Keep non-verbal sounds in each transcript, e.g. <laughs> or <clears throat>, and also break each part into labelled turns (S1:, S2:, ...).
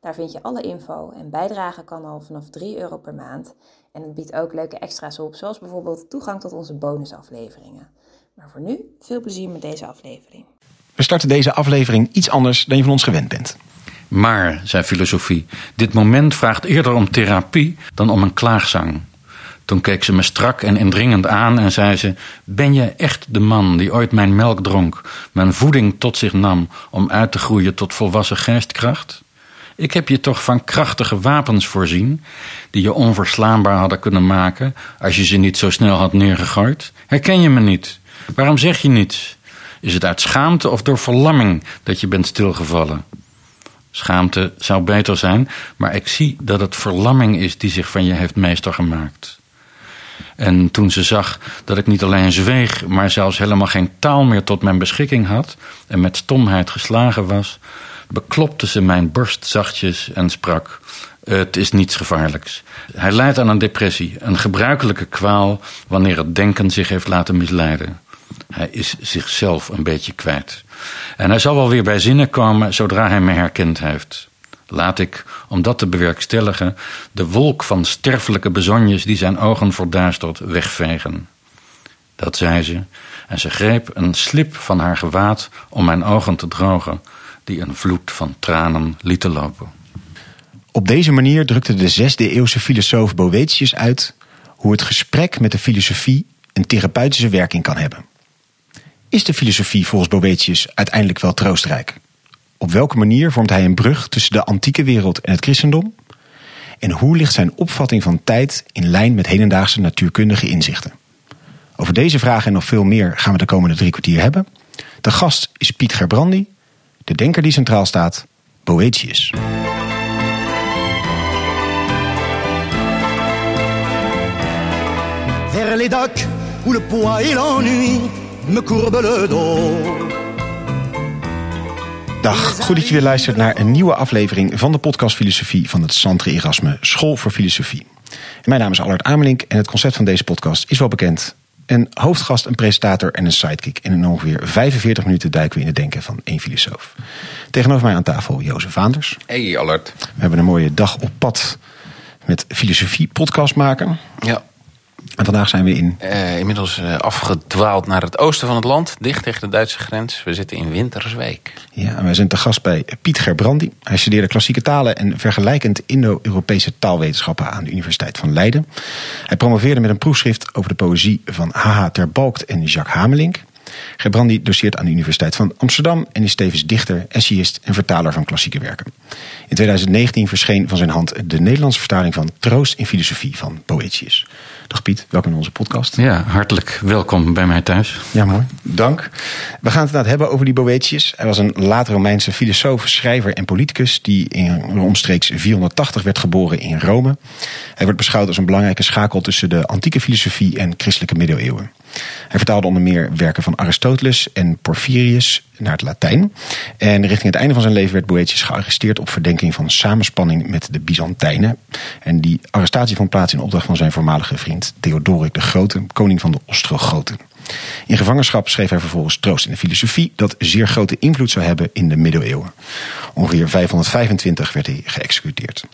S1: Daar vind je alle info en bijdragen kan al vanaf 3 euro per maand. En het biedt ook leuke extra's op, zoals bijvoorbeeld toegang tot onze bonusafleveringen. Maar voor nu, veel plezier met deze aflevering.
S2: We starten deze aflevering iets anders dan je van ons gewend bent.
S3: Maar, zei filosofie, dit moment vraagt eerder om therapie dan om een klaagzang. Toen keek ze me strak en indringend aan en zei ze: Ben je echt de man die ooit mijn melk dronk, mijn voeding tot zich nam om uit te groeien tot volwassen geestkracht? Ik heb je toch van krachtige wapens voorzien, die je onverslaanbaar hadden kunnen maken als je ze niet zo snel had neergegooid? Herken je me niet? Waarom zeg je niets? Is het uit schaamte of door verlamming dat je bent stilgevallen? Schaamte zou beter zijn, maar ik zie dat het verlamming is die zich van je heeft meester gemaakt. En toen ze zag dat ik niet alleen zweeg, maar zelfs helemaal geen taal meer tot mijn beschikking had en met stomheid geslagen was, beklopte ze mijn borst zachtjes en sprak: Het is niets gevaarlijks. Hij lijdt aan een depressie, een gebruikelijke kwaal wanneer het denken zich heeft laten misleiden. Hij is zichzelf een beetje kwijt. En hij zal wel weer bij zinnen komen zodra hij me herkend heeft. Laat ik, om dat te bewerkstelligen, de wolk van sterfelijke bezonjes die zijn ogen verduistert wegvegen. Dat zei ze, en ze greep een slip van haar gewaad om mijn ogen te drogen, die een vloed van tranen lieten lopen.
S2: Op deze manier drukte de zesde eeuwse filosoof Boetius uit hoe het gesprek met de filosofie een therapeutische werking kan hebben. Is de filosofie volgens Boetius uiteindelijk wel troostrijk? Op welke manier vormt hij een brug tussen de antieke wereld en het christendom? En hoe ligt zijn opvatting van tijd in lijn met hedendaagse natuurkundige inzichten? Over deze vragen en nog veel meer gaan we de komende drie kwartier hebben. De gast is Piet Gerbrandi, de denker die centraal staat, Boetius.
S4: Vers les docks où le poids et l'ennui me le dos.
S2: Dag, goed dat je weer luistert naar een nieuwe aflevering van de podcast Filosofie van het Santre Erasme School voor Filosofie. mijn naam is Allard Amelink en het concept van deze podcast is wel bekend. Een hoofdgast, een presentator en een sidekick. En in ongeveer 45 minuten duiken we in het denken van één filosoof. Tegenover mij aan tafel Jozef Vaanders.
S5: Hey Allard.
S2: We hebben een mooie dag op pad met filosofie podcast maken.
S5: Ja.
S2: En vandaag zijn we in.
S5: Uh, inmiddels uh, afgedwaald naar het oosten van het land, dicht tegen de Duitse grens. We zitten in Winterswijk.
S2: Ja, en wij zijn te gast bij Piet Gerbrandi. Hij studeerde klassieke talen en vergelijkend Indo-Europese taalwetenschappen aan de Universiteit van Leiden. Hij promoveerde met een proefschrift over de poëzie van H.H. Terbalkt en Jacques Hamelink. Gerbrandi doseert aan de Universiteit van Amsterdam en is tevens dichter, essayist en vertaler van klassieke werken. In 2019 verscheen van zijn hand de Nederlandse vertaling van Troost in Filosofie van Boetius. Dag Piet, welkom in onze podcast.
S3: Ja, hartelijk welkom bij mij thuis.
S2: Ja, mooi. Dank. We gaan het inderdaad hebben over die Boetius. Hij was een later Romeinse filosoof, schrijver en politicus... die in omstreeks 480 werd geboren in Rome. Hij wordt beschouwd als een belangrijke schakel... tussen de antieke filosofie en christelijke middeleeuwen. Hij vertaalde onder meer werken van Aristoteles en Porphyrius naar het Latijn. En richting het einde van zijn leven werd Boetius gearresteerd op verdenking van samenspanning met de Byzantijnen. En die arrestatie vond plaats in opdracht van zijn voormalige vriend Theodoric de Grote, koning van de Ostrogoten. In gevangenschap schreef hij vervolgens Troost in de Filosofie, dat zeer grote invloed zou hebben in de middeleeuwen. Ongeveer 525 werd hij geëxecuteerd.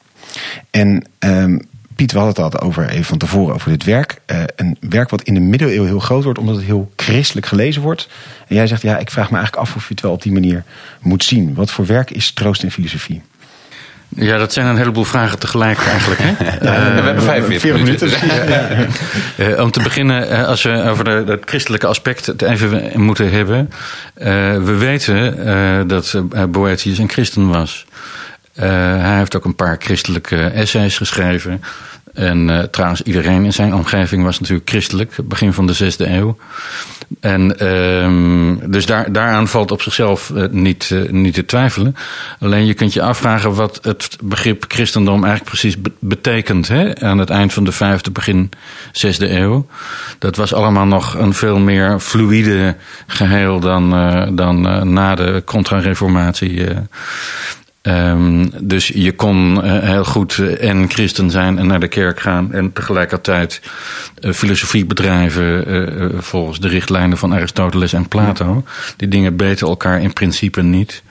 S2: En um, Piet, we hadden het al over even van tevoren over dit werk. Uh, een werk wat in de middeleeuwen heel groot wordt, omdat het heel christelijk gelezen wordt. En jij zegt, ja, ik vraag me eigenlijk af of je het wel op die manier moet zien. Wat voor werk is troost en filosofie?
S3: Ja, dat zijn een heleboel vragen tegelijk eigenlijk. Hè? <laughs>
S5: ja, we hebben 45 minuten. minuten. <laughs>
S3: uh, <laughs> om te beginnen, als we over de, het christelijke aspect het even moeten hebben. we weten dat Boetius een christen was. Hij heeft ook een paar christelijke essays geschreven. En uh, trouwens, iedereen in zijn omgeving was natuurlijk christelijk, begin van de zesde eeuw. En uh, dus daar, daaraan valt op zichzelf uh, niet, niet te twijfelen. Alleen je kunt je afvragen wat het begrip christendom eigenlijk precies be betekent hè? aan het eind van de vijfde, begin zesde eeuw. Dat was allemaal nog een veel meer fluïde geheel dan, dan na de contra-reformatie. Um, dus je kon uh, heel goed uh, en christen zijn en naar de kerk gaan en tegelijkertijd uh, filosofie bedrijven volgens de richtlijnen van Aristoteles en Plato. Die dingen beten elkaar in principe niet.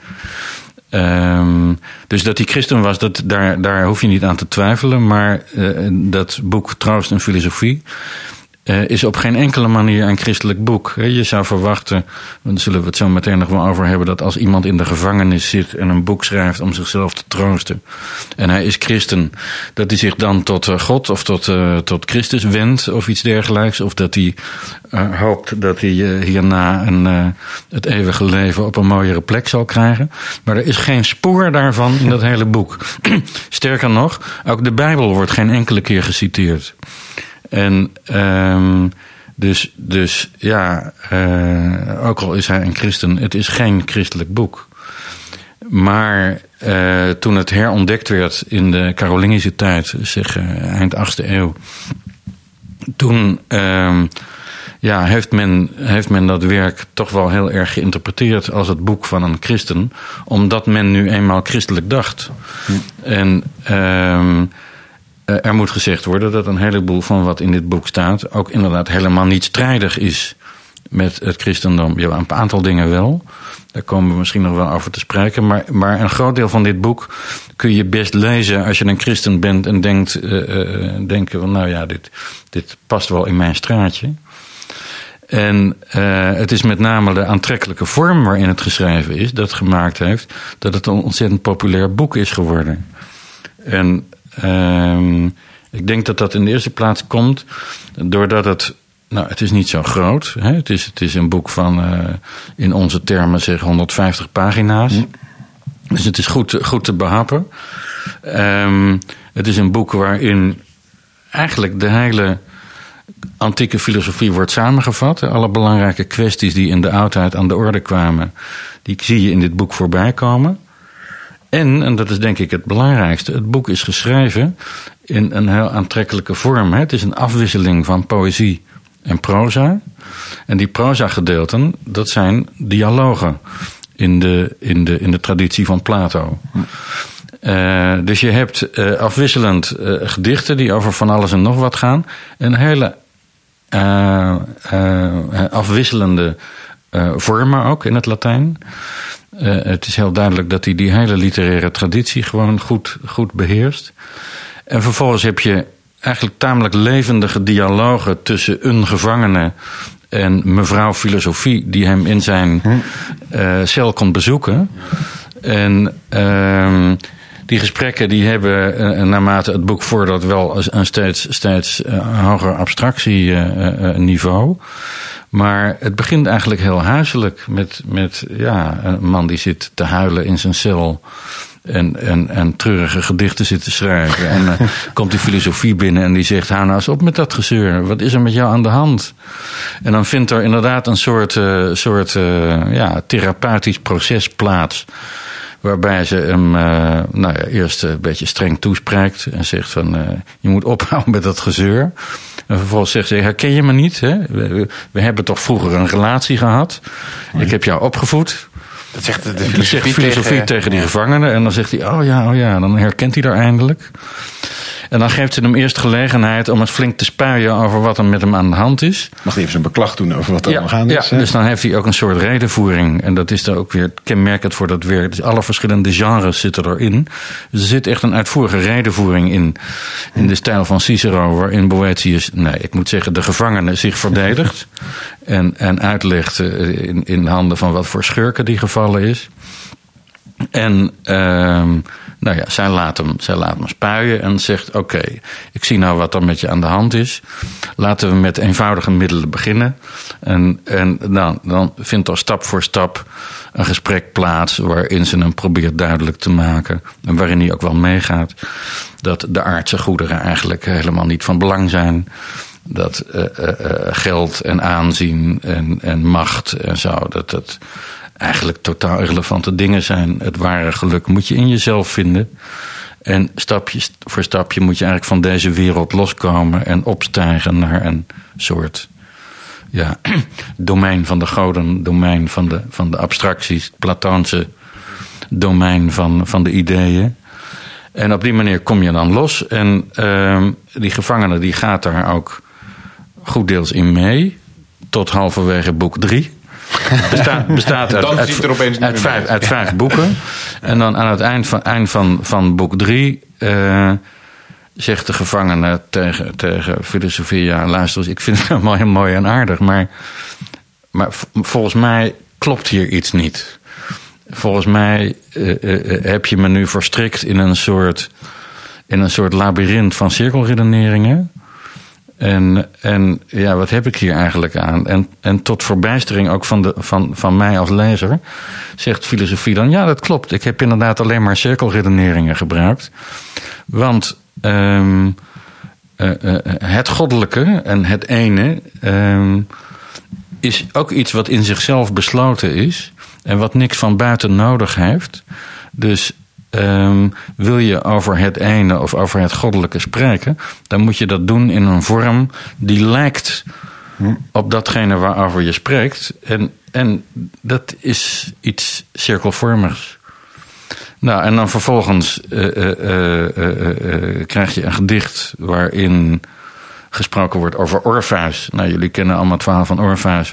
S3: Um, dus dat hij christen was, dat, daar, daar hoef je niet aan te twijfelen. Maar dat boek Troost en Filosofie uh, is op geen enkele manier een christelijk boek. Je zou verwachten, daar zullen we het zo meteen nog wel over hebben, dat als iemand in de gevangenis zit en een boek schrijft om zichzelf te troosten, en hij is christen, dat hij zich dan tot uh, God of tot, uh, tot Christus wendt of iets dergelijks, of dat hij hoopt dat hij hierna een, het eeuwige leven op een mooiere plek zal krijgen. Maar er is geen spoor daarvan in dat hele boek. <clears throat> Sterker nog, ook de Bijbel wordt geen enkele keer geciteerd. En um, dus, dus ja, uh, ook al is hij een christen, het is geen christelijk boek. Maar uh, toen het herontdekt werd in de Carolingische tijd, zeg uh, eind 8e eeuw, toen um, ja, heeft, men, heeft men dat werk toch wel heel erg geïnterpreteerd als het boek van een christen, omdat men nu eenmaal christelijk dacht. Hm. En uh, er moet gezegd worden dat een heleboel van wat in dit boek staat ook inderdaad helemaal niet strijdig is met het christendom. Ja, een aantal dingen wel. Daar komen we misschien nog wel over te spreken. Maar, maar een groot deel van dit boek kun je best lezen als je een christen bent en denkt, uh, uh, denken van nou ja, dit, dit past wel in mijn straatje. En het is met name de aantrekkelijke vorm waarin het geschreven is, dat gemaakt heeft dat het een ontzettend populair boek is geworden. En Um, ik denk dat dat in de eerste plaats komt doordat het. Nou, het is niet zo groot. Hè? Het, is, het is een boek van, uh, in onze termen zeg, 150 pagina's. Mm. Dus het is goed, goed te behappen. Um, het is een boek waarin eigenlijk de hele antieke filosofie wordt samengevat. Alle belangrijke kwesties die in de oudheid aan de orde kwamen, die zie je in dit boek voorbij komen. En, en dat is denk ik het belangrijkste, het boek is geschreven in een heel aantrekkelijke vorm. Het is een afwisseling van poëzie en proza. En die proza-gedeelten, dat zijn dialogen in de, in de, in de traditie van Plato. Uh, dus je hebt uh, afwisselend uh, gedichten die over van alles en nog wat gaan. Een hele afwisselende vormen ook in het Latijn. Uh, het is heel duidelijk dat hij die hele literaire traditie gewoon goed, goed beheerst. En vervolgens heb je eigenlijk tamelijk levendige dialogen tussen een gevangene en mevrouw filosofie, die hem in zijn uh, cel kon bezoeken. En uh, die gesprekken die hebben uh, naarmate het boek voordat wel een steeds, steeds hoger abstractieniveau. Maar het begint eigenlijk heel huiselijk met, met ja, een man die zit te huilen in zijn cel. En, en, en treurige gedichten zit te schrijven. En uh, <laughs> komt die filosofie binnen en die zegt: Hou nou eens op met dat gezeur. Wat is er met jou aan de hand? En dan vindt er inderdaad een soort, uh, soort uh, ja, therapeutisch proces plaats. Waarbij ze hem nou ja, eerst een beetje streng toespreekt. En zegt: van, Je moet ophouden met dat gezeur. En vervolgens zegt ze, herken je me niet? Hè? We, we, hebben toch vroeger een relatie gehad? Ik heb jou opgevoed.
S5: Dat zegt de, de
S3: filosofie, zegt filosofie tegen, tegen die gevangenen. En dan zegt hij, oh ja, oh ja. Dan herkent hij daar eindelijk. En dan geeft ze hem eerst gelegenheid om het flink te spuien over wat er met hem aan de hand is.
S2: Mag hij even zijn beklag doen over wat er ja, aan de hand is?
S3: Ja, dus dan heeft hij ook een soort redenvoering. En dat is dan ook weer kenmerkend voor dat werk. Dus alle verschillende genres zitten erin. Dus er zit echt een uitvoerige redenvoering in. In de stijl van Cicero, waarin Boetius, nee, ik moet zeggen, de gevangene zich verdedigt. <laughs> en, en uitlegt eh, in, in handen van wat voor schurken die gevallen is. En uh, Nou ja, zij laat hem, zij laat hem spuien en zegt: Oké, ik zie nou wat er met je aan de hand is. Laten we met eenvoudige middelen beginnen. En, en dan, dan vindt er stap voor stap een gesprek plaats waarin ze hem probeert duidelijk te maken. En waarin hij ook wel meegaat dat de aardse goederen eigenlijk helemaal niet van belang zijn. Dat uh, uh, geld en aanzien en, en macht en zo, dat dat eigenlijk totaal irrelevante dingen zijn. Het ware geluk moet je in jezelf vinden. En stapje voor stapje moet je eigenlijk van deze wereld loskomen en opstijgen naar een soort ja, <clears throat> domein van de goden, domein van de, van de abstracties, het Platoonse domein van, van de ideeën. En op die manier kom je dan los. En uh, die gevangene die gaat daar ook goed deels in mee. Tot halverwege boek drie. Bestaat, <laughs> bestaat uit,
S5: Dan
S3: uit,
S5: ziet er
S3: uit,
S5: meer
S3: vijf, uit vijf boeken. En dan aan het eind van, eind van, van boek drie... eh, zegt de gevangene tegen, tegen filosofie... ja, luister eens, ik vind het <laughs> allemaal heel mooi en aardig... maar, maar volgens mij klopt hier iets niet. Volgens mij eh, eh, heb je me nu verstrikt in een soort, in een soort labyrint van cirkelredeneringen... En, en ja, wat heb ik hier eigenlijk aan? En, en tot verbijstering ook van, de, van, van mij als lezer zegt filosofie dan: ja, dat klopt. Ik heb inderdaad alleen maar cirkelredeneringen gebruikt. Want ehm, eh, eh, het goddelijke en het ene ehm, is ook iets wat in zichzelf besloten is en wat niks van buiten nodig heeft. Dus ehm, wil je over het ene of over het goddelijke spreken, dan moet je dat doen in een vorm die lijkt op datgene waarover je spreekt. En, en dat is iets cirkelvormigs. Nou, en dan vervolgens eh, eh, eh, krijg je een gedicht waarin gesproken wordt over Orpheus. Nou, jullie kennen allemaal het verhaal van Orpheus.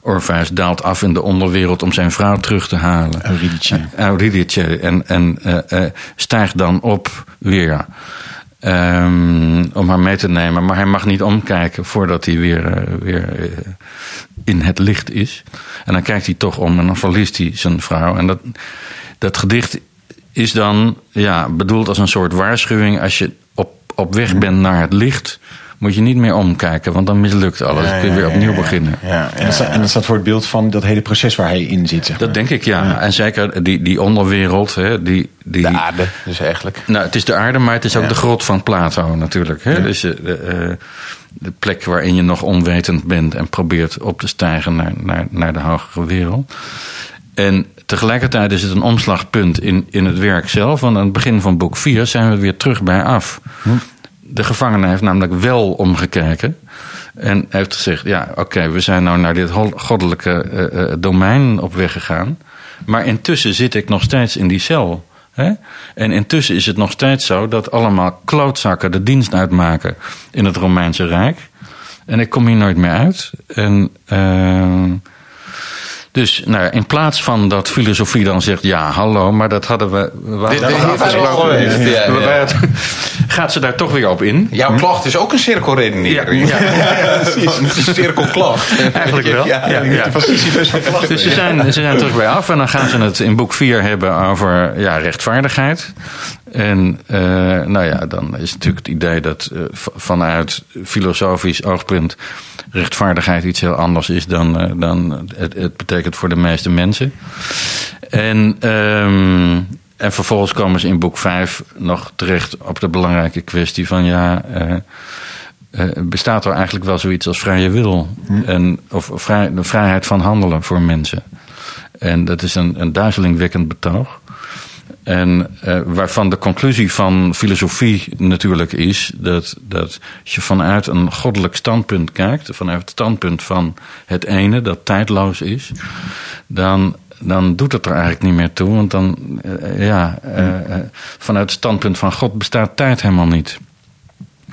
S3: Orpheus daalt af in de onderwereld om zijn vrouw terug te halen.
S2: Eurydice.
S3: Eurydice. En, en eh, eh, stijgt dan op weer. ehm, om haar mee te nemen. Maar hij mag niet omkijken voordat hij weer, eh, weer eh, in het licht is. En dan kijkt hij toch om en dan verliest hij zijn vrouw. En dat, dat gedicht is dan ja, bedoeld als een soort waarschuwing. Als je op, op weg bent naar het licht, moet je niet meer omkijken. Want dan mislukt alles. Dan kun je weer opnieuw beginnen.
S2: Ja, en, dat staat, en dat staat voor het beeld van dat hele proces waar hij in zit. Zeg maar.
S3: Dat denk ik, ja. En zeker die, die onderwereld, hè, die, die,
S5: De aarde, dus eigenlijk.
S3: Nou, het is de aarde, maar het is ook de grot van Plato natuurlijk. Hè? Dus eh, de, eh, de plek waarin je nog onwetend bent en probeert op te stijgen naar, naar, naar de hogere wereld. En tegelijkertijd is het een omslagpunt in, in het werk zelf. Want aan het begin van boek 4 zijn we weer terug bij af. De gevangene heeft namelijk wel omgekeken. En heeft gezegd: Ja, oké, we zijn nou naar dit goddelijke eh, eh, domein op weg gegaan. Maar intussen zit ik nog steeds in die cel. Hè? En intussen is het nog steeds zo dat allemaal klootzakken de dienst uitmaken in het Romeinse Rijk. En ik kom hier nooit meer uit. En. eh, dus nou, in plaats van dat filosofie dan zegt: ja, hallo, maar dat hadden we. we hadden afgesproken.
S5: ja,
S3: We-
S5: ja.
S3: Gaat ze daar toch weer op in?
S5: Jouw klacht is ook een cirkelredenering.
S3: Ja, <laughs>
S5: Een cirkelklacht.
S3: Eigenlijk wel.
S5: Ja,
S3: Ja, ja. Dus ze zijn, ze zijn terug bij af en dan gaan ze het in boek 4 hebben over ja, rechtvaardigheid. En eh, nou ja, dan is natuurlijk het idee dat eh, vanuit filosofisch oogpunt rechtvaardigheid iets heel anders is dan, eh, dan het, het betekent voor de meeste mensen. En, ehm, en vervolgens komen ze in boek 5 nog terecht op de belangrijke kwestie van ja. eh, eh, bestaat er eigenlijk wel zoiets als vrije wil? En, of vrij, de vrijheid van handelen voor mensen. En dat is een, een duizelingwekkend betoog. En eh, waarvan de conclusie van filosofie natuurlijk is dat, dat als je vanuit een goddelijk standpunt kijkt, vanuit het standpunt van het ene dat tijdloos is, dan, dan doet het er eigenlijk niet meer toe. Want dan, eh, ja, eh, eh, vanuit het standpunt van God bestaat tijd helemaal niet.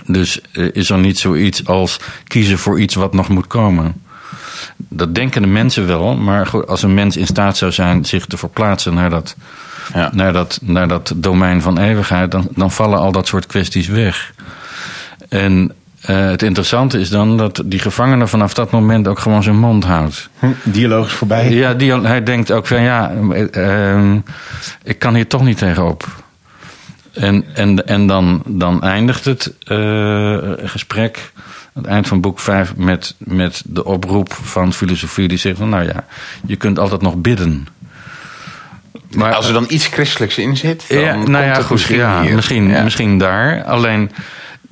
S3: Dus is er niet zoiets als kiezen voor iets wat nog moet komen. Dat denken de mensen wel, maar goed, als een mens in staat zou zijn zich te verplaatsen naar dat,
S5: Ja.
S3: naar dat, naar dat domein van eeuwigheid, dan, dan vallen al dat soort kwesties weg. En eh, het interessante is dan dat die gevangene vanaf dat moment ook gewoon zijn mond houdt.
S2: Hm, dialoog is voorbij.
S3: Ja, die, hij denkt ook van ja, eh, ehm, ik kan hier toch niet tegenop. En, en, en dan, dan eindigt het eh, gesprek, het eind van boek 5, met, met de oproep van filosofie die zegt van nou ja, je kunt altijd nog bidden.
S5: Maar als er dan iets christelijks in zit, dan
S3: ja,
S5: komt
S3: nou ja,
S5: het
S3: goed,
S5: misschien
S3: ja,
S5: hier.
S3: misschien,
S5: Ja.
S3: misschien daar. Alleen,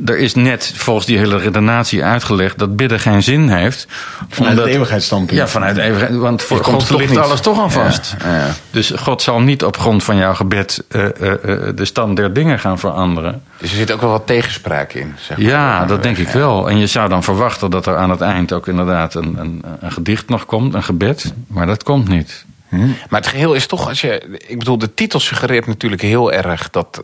S3: er is net volgens die hele redenatie uitgelegd dat bidden geen zin heeft.
S2: Vanuit het eeuwigheidsstandpunt.
S3: Ja, vanuit de eeuwigheid. Want voor God
S5: toch
S3: ligt
S5: niet.
S3: alles toch al vast.
S5: Ja, ja.
S3: Dus God zal niet op grond van jouw gebed eh, eh, eh, de stand der dingen gaan veranderen.
S5: Dus er zit ook wel wat tegenspraak in. Zeg maar.
S3: Ja, dat denk ik
S5: Ja.
S3: wel. En je zou dan verwachten dat er aan het eind ook inderdaad een, een, een gedicht nog komt, een gebed. Maar dat komt niet.
S5: Maar het geheel is toch, als je. Ik bedoel, de titel suggereert natuurlijk heel erg dat.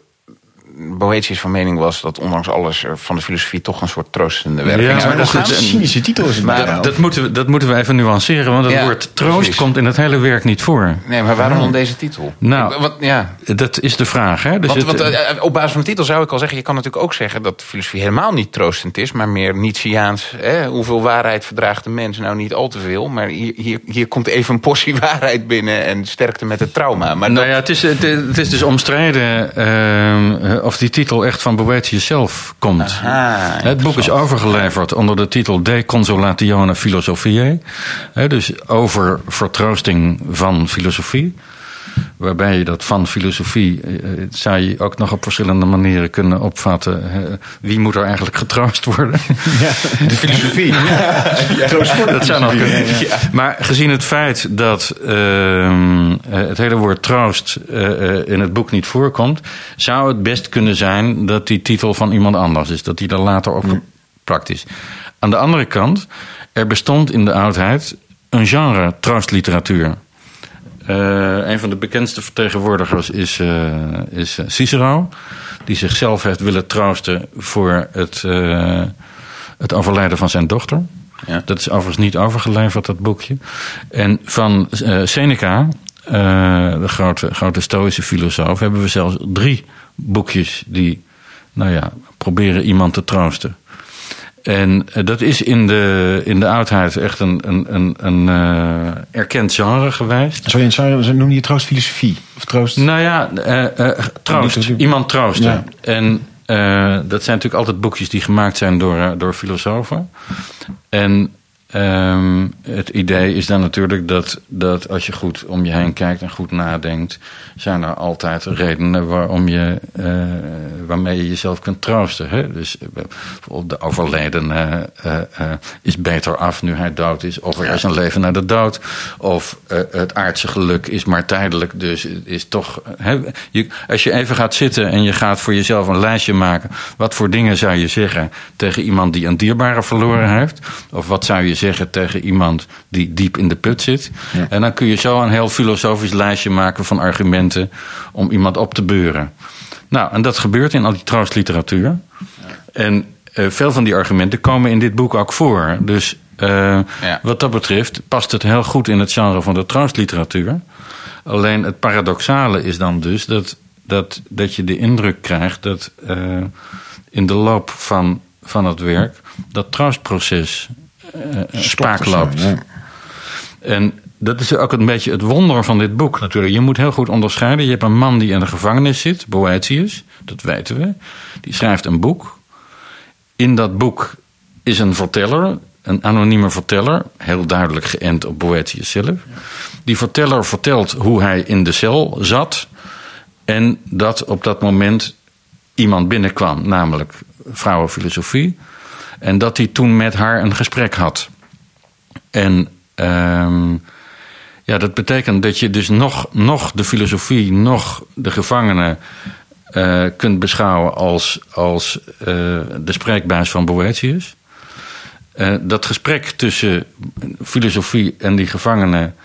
S5: Boetius van mening was dat ondanks alles er van de filosofie toch een soort troostende werking
S3: Ja,
S2: maar dat is
S5: gaan.
S2: een cynische titel. Is het
S5: Maar.
S3: Dat moeten, we, dat moeten we even nuanceren, want het
S5: Ja,
S3: woord troost
S5: precies.
S3: komt in het hele werk niet voor.
S5: Nee, maar waarom dan deze titel?
S3: Nou,
S5: Ik- wat, ja.
S3: Dat is de vraag. Hè? Dus
S5: Want,
S3: het-
S5: want, eh, op basis van de titel zou ik al zeggen... je kan natuurlijk ook zeggen dat filosofie helemaal niet troostend is... maar meer Nietzscheaans. Hè? Hoeveel waarheid verdraagt de mens? Nou, niet al te veel. Maar hier, hier, hier komt even een portie <laughs> waarheid binnen... en sterkte met het trauma. Maar
S3: nou
S5: dat-
S3: ja, het is, het, het is dus omstreden ehm, of die titel echt van Boetius zelf komt.
S5: Aha,
S3: het boek is overgeleverd onder de titel De Consolatione Philosophiae. Dus over vertroosting van filosofie. Waarbij je dat van filosofie eh, eh, zou je ook nog op verschillende manieren kunnen opvatten. Wie moet er eigenlijk getroost worden? <laughs>
S2: de filosofie.
S3: Dat zou nog kunnen. Maar gezien het feit dat ehm, eh, het hele woord troost in het boek niet voorkomt, zou het best kunnen zijn dat die titel van iemand anders is, dat die er later op geplakt is. Aan de andere kant, er bestond in de oudheid een genre troostliteratuur. Eh, een van de bekendste vertegenwoordigers is, eh, is eh, Cicero, die zichzelf heeft willen troosten voor het, het overlijden van zijn dochter.
S5: Ja.
S3: Dat is overigens niet overgeleverd, dat boekje. En van Seneca, de grote, grote Stoïsche filosoof, hebben we zelfs drie boekjes die, nou ja, proberen iemand te troosten. En eh, dat is in de, in de oudheid echt een, een, een, een eh, erkend genre geweest.
S2: Sorry, sorry, noem je troostfilosofie? Of troost...
S3: Nou ja, eh, troost. Iemand troosten.
S2: Ja.
S3: En dat zijn natuurlijk altijd boekjes die gemaakt zijn door, door filosofen. En ehm, het idee is dan natuurlijk dat, dat als je goed om je heen kijkt en goed nadenkt, zijn er altijd redenen waarom je, eh, waarmee je jezelf kunt troosten. Hè? Dus eh, bijvoorbeeld de overledene eh, is beter af nu hij dood is, of er is een leven na de dood, of het aardse geluk is maar tijdelijk, dus is toch. Hè? Je, als je even gaat zitten en je gaat voor jezelf een lijstje maken, wat voor dingen zou je zeggen tegen iemand die een dierbare verloren heeft, of wat zou je zeggen tegen iemand die diep in de put zit, en dan kun je zo een heel filosofisch lijstje maken van argumenten om iemand op te beuren. Nou, en dat gebeurt in al die troostliteratuur. En eh, veel van die argumenten komen in dit boek ook voor. Dus eh,
S5: Ja.
S3: wat dat betreft past het heel goed in het genre van de troostliteratuur. Alleen het paradoxale is dan dus dat, dat, dat je de indruk krijgt dat eh, in de loop van, van het werk dat troostproces spaak loopt.
S2: Ja.
S3: En dat is ook een beetje het wonder van dit boek natuurlijk. Je moet heel goed onderscheiden. Je hebt een man die in de gevangenis zit, Boetius, dat weten we. Die schrijft een boek. In dat boek is een verteller, een anonieme verteller, heel duidelijk geënt op Boetius zelf. Die verteller vertelt hoe hij in de cel zat en dat op dat moment iemand binnenkwam, namelijk vrouwenfilosofie. En dat hij toen met haar een gesprek had. En ehm, ja, dat betekent dat je dus nog, nog de filosofie, nog de gevangenen eh, kunt beschouwen als, als eh, de spreekbuis van Boetius. Eh, dat gesprek tussen filosofie en die gevangenen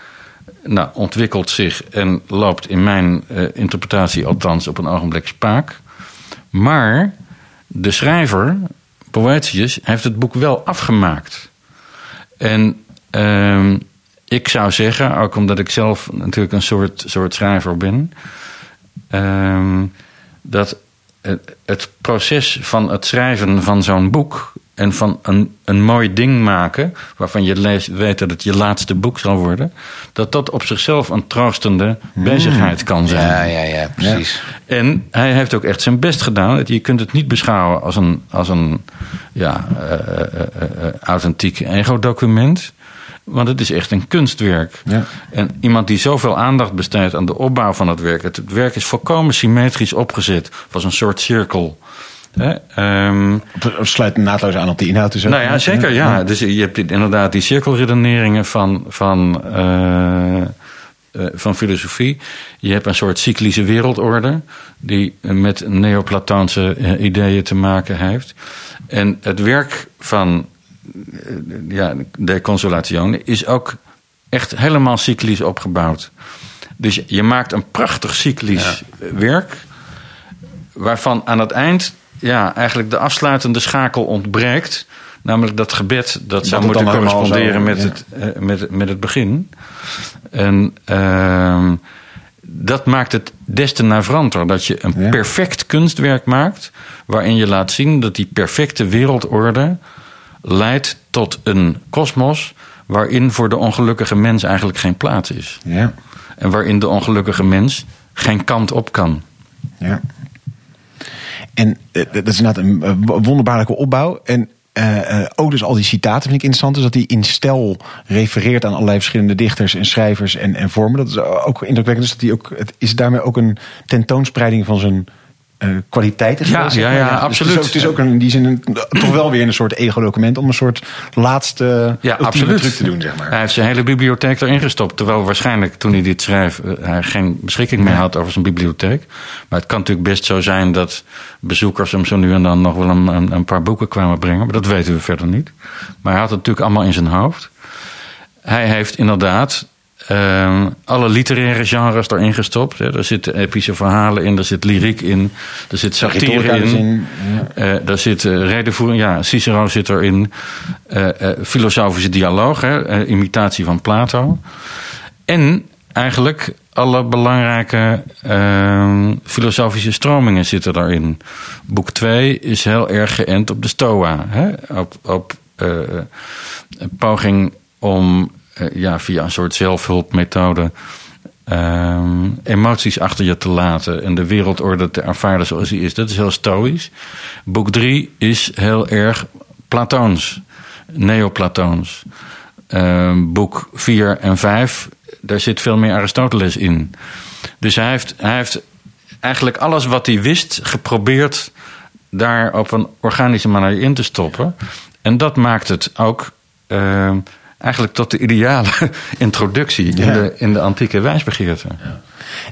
S3: nou, ontwikkelt zich en loopt in mijn interpretatie althans op een ogenblik spaak. Maar de schrijver, Boetius, heeft het boek wel afgemaakt. En ehm, ik zou zeggen, ook omdat ik zelf natuurlijk een soort, soort schrijver ben, ehm, dat het, het proces van het schrijven van zo'n boek en van een, een mooi ding maken, waarvan je leest, weet dat het je laatste boek zal worden, dat dat op zichzelf een troostende bezigheid kan zijn.
S5: Ja, ja, ja, precies.
S3: En hij heeft ook echt zijn best gedaan. Je kunt het niet beschouwen als een, als een ja, eh, eh, eh, authentiek ego-document. Want het is echt een kunstwerk.
S2: Ja.
S3: En iemand die zoveel aandacht besteedt aan de opbouw van het werk. Het, het werk is volkomen symmetrisch opgezet. Het was een soort cirkel. Hè? Ehm,
S2: Het sluit naadloos aan op die inhoud. Dus
S3: nou ja, zeker. Ja. Dus je hebt inderdaad die cirkelredeneringen van, van, eh, eh, van filosofie. Je hebt een soort cyclische wereldorde... die met neoplatoonse eh, ideeën te maken heeft. En het werk van ja, de Consolatione is ook echt helemaal cyclisch opgebouwd. Dus je- je maakt een prachtig cyclisch werk... waarvan aan het eind ja, eigenlijk de afsluitende schakel ontbreekt. Namelijk dat gebed dat zou moeten corresponderen met,
S2: ja.
S3: het, eh, met, met het begin. En ehm, dat maakt het des te navranter. Dat je een
S2: Ja.
S3: perfect kunstwerk maakt... waarin je laat zien dat die perfecte wereldorde... leidt tot een kosmos... waarin voor de ongelukkige mens eigenlijk geen plaats is.
S2: Ja,
S3: En waarin de ongelukkige mens geen kant op kan.
S2: ja. En eh, dat is inderdaad een eh, wonderbaarlijke opbouw. En eh, ook dus al die citaten vind ik interessant. Dus dat hij in stijl refereert aan allerlei verschillende dichters en schrijvers en, en vormen. Dat is ook indrukwekkend. Dus dat hij ook, het is daarmee ook een tentoonspreiding van zijn eh, kwaliteiten.
S3: Ja,
S2: zeg
S3: ja,
S2: maar.
S3: ja,
S2: Dus
S3: absoluut.
S2: Het is ook, het is ook een, in die zin een, toch wel weer een soort ego-document om een soort laatste
S3: Ja,
S2: ultieme
S3: absoluut.
S2: truc te doen, zeg maar.
S3: Hij heeft zijn hele bibliotheek erin gestopt. Terwijl waarschijnlijk toen hij dit schreef... eh, hij geen beschikking meer had over zijn bibliotheek. Maar het kan natuurlijk best zo zijn dat bezoekers hem zo nu en dan... nog wel een, een, een paar boeken kwamen brengen. Maar dat weten we verder niet. Maar hij had het natuurlijk allemaal in zijn hoofd. Hij heeft inderdaad... ehm, alle literaire genres erin gestopt. Hè. Er zitten epische verhalen in, er zit lyriek in, er zit satire in. Eh, daar zit eh, redenvoering, ja, Cicero zit erin. Eh, filosofische dialoog, hè, imitatie van Plato. En eigenlijk alle belangrijke ehm, filosofische stromingen zitten daarin. Boek 2 is heel erg geënt op de Stoa. Hè? Op, op een poging om ja, via een soort zelfhulpmethode ehm, emoties achter je te laten en de wereldorde te ervaren zoals die is. Dat is heel stoïsch. Boek 3 is heel erg Platoons, Neoplatoons. Ehm, boek 4 en 5, daar zit veel meer Aristoteles in. Dus hij heeft, hij heeft eigenlijk alles wat hij wist geprobeerd daar op een organische manier in te stoppen. En dat maakt het ook ehm, eigenlijk tot de ideale <laughs> introductie in,
S2: Ja.
S3: de, in de antieke wijsbegeerte.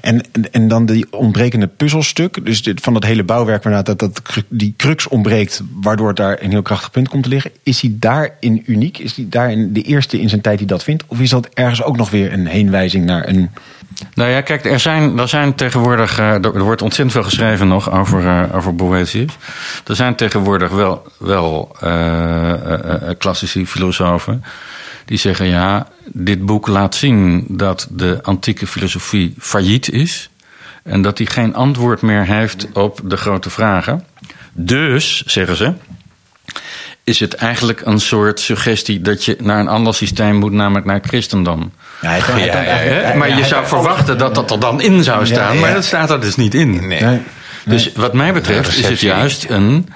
S2: En, en dan die ontbrekende puzzelstuk. Dus dit, van dat hele bouwwerk, waarna dat, dat die crux ontbreekt, waardoor het daar een heel krachtig punt komt te liggen. Is hij daarin uniek? Is hij daarin de eerste in zijn tijd die dat vindt? Of is dat ergens ook nog weer een heenwijzing naar een.
S3: Nou ja, kijk, er zijn, er zijn tegenwoordig. eh, er wordt ontzettend veel geschreven nog over, eh, over Boetius. Er zijn tegenwoordig wel, wel eh, klassici filosofen. Die zeggen: ja, dit boek laat zien dat de antieke filosofie failliet is. En dat hij geen antwoord meer heeft op de grote vragen. Dus, zeggen ze. Is het eigenlijk een soort suggestie dat je naar een ander systeem moet, namelijk naar het christendom?
S2: Ja, hij kan, hij hij-?
S3: Maar je zou verwachten dat dat er dan in zou staan. Maar dat staat er dus niet in.
S5: Nee.
S2: Nee.
S3: Dus wat mij betreft is het juist een...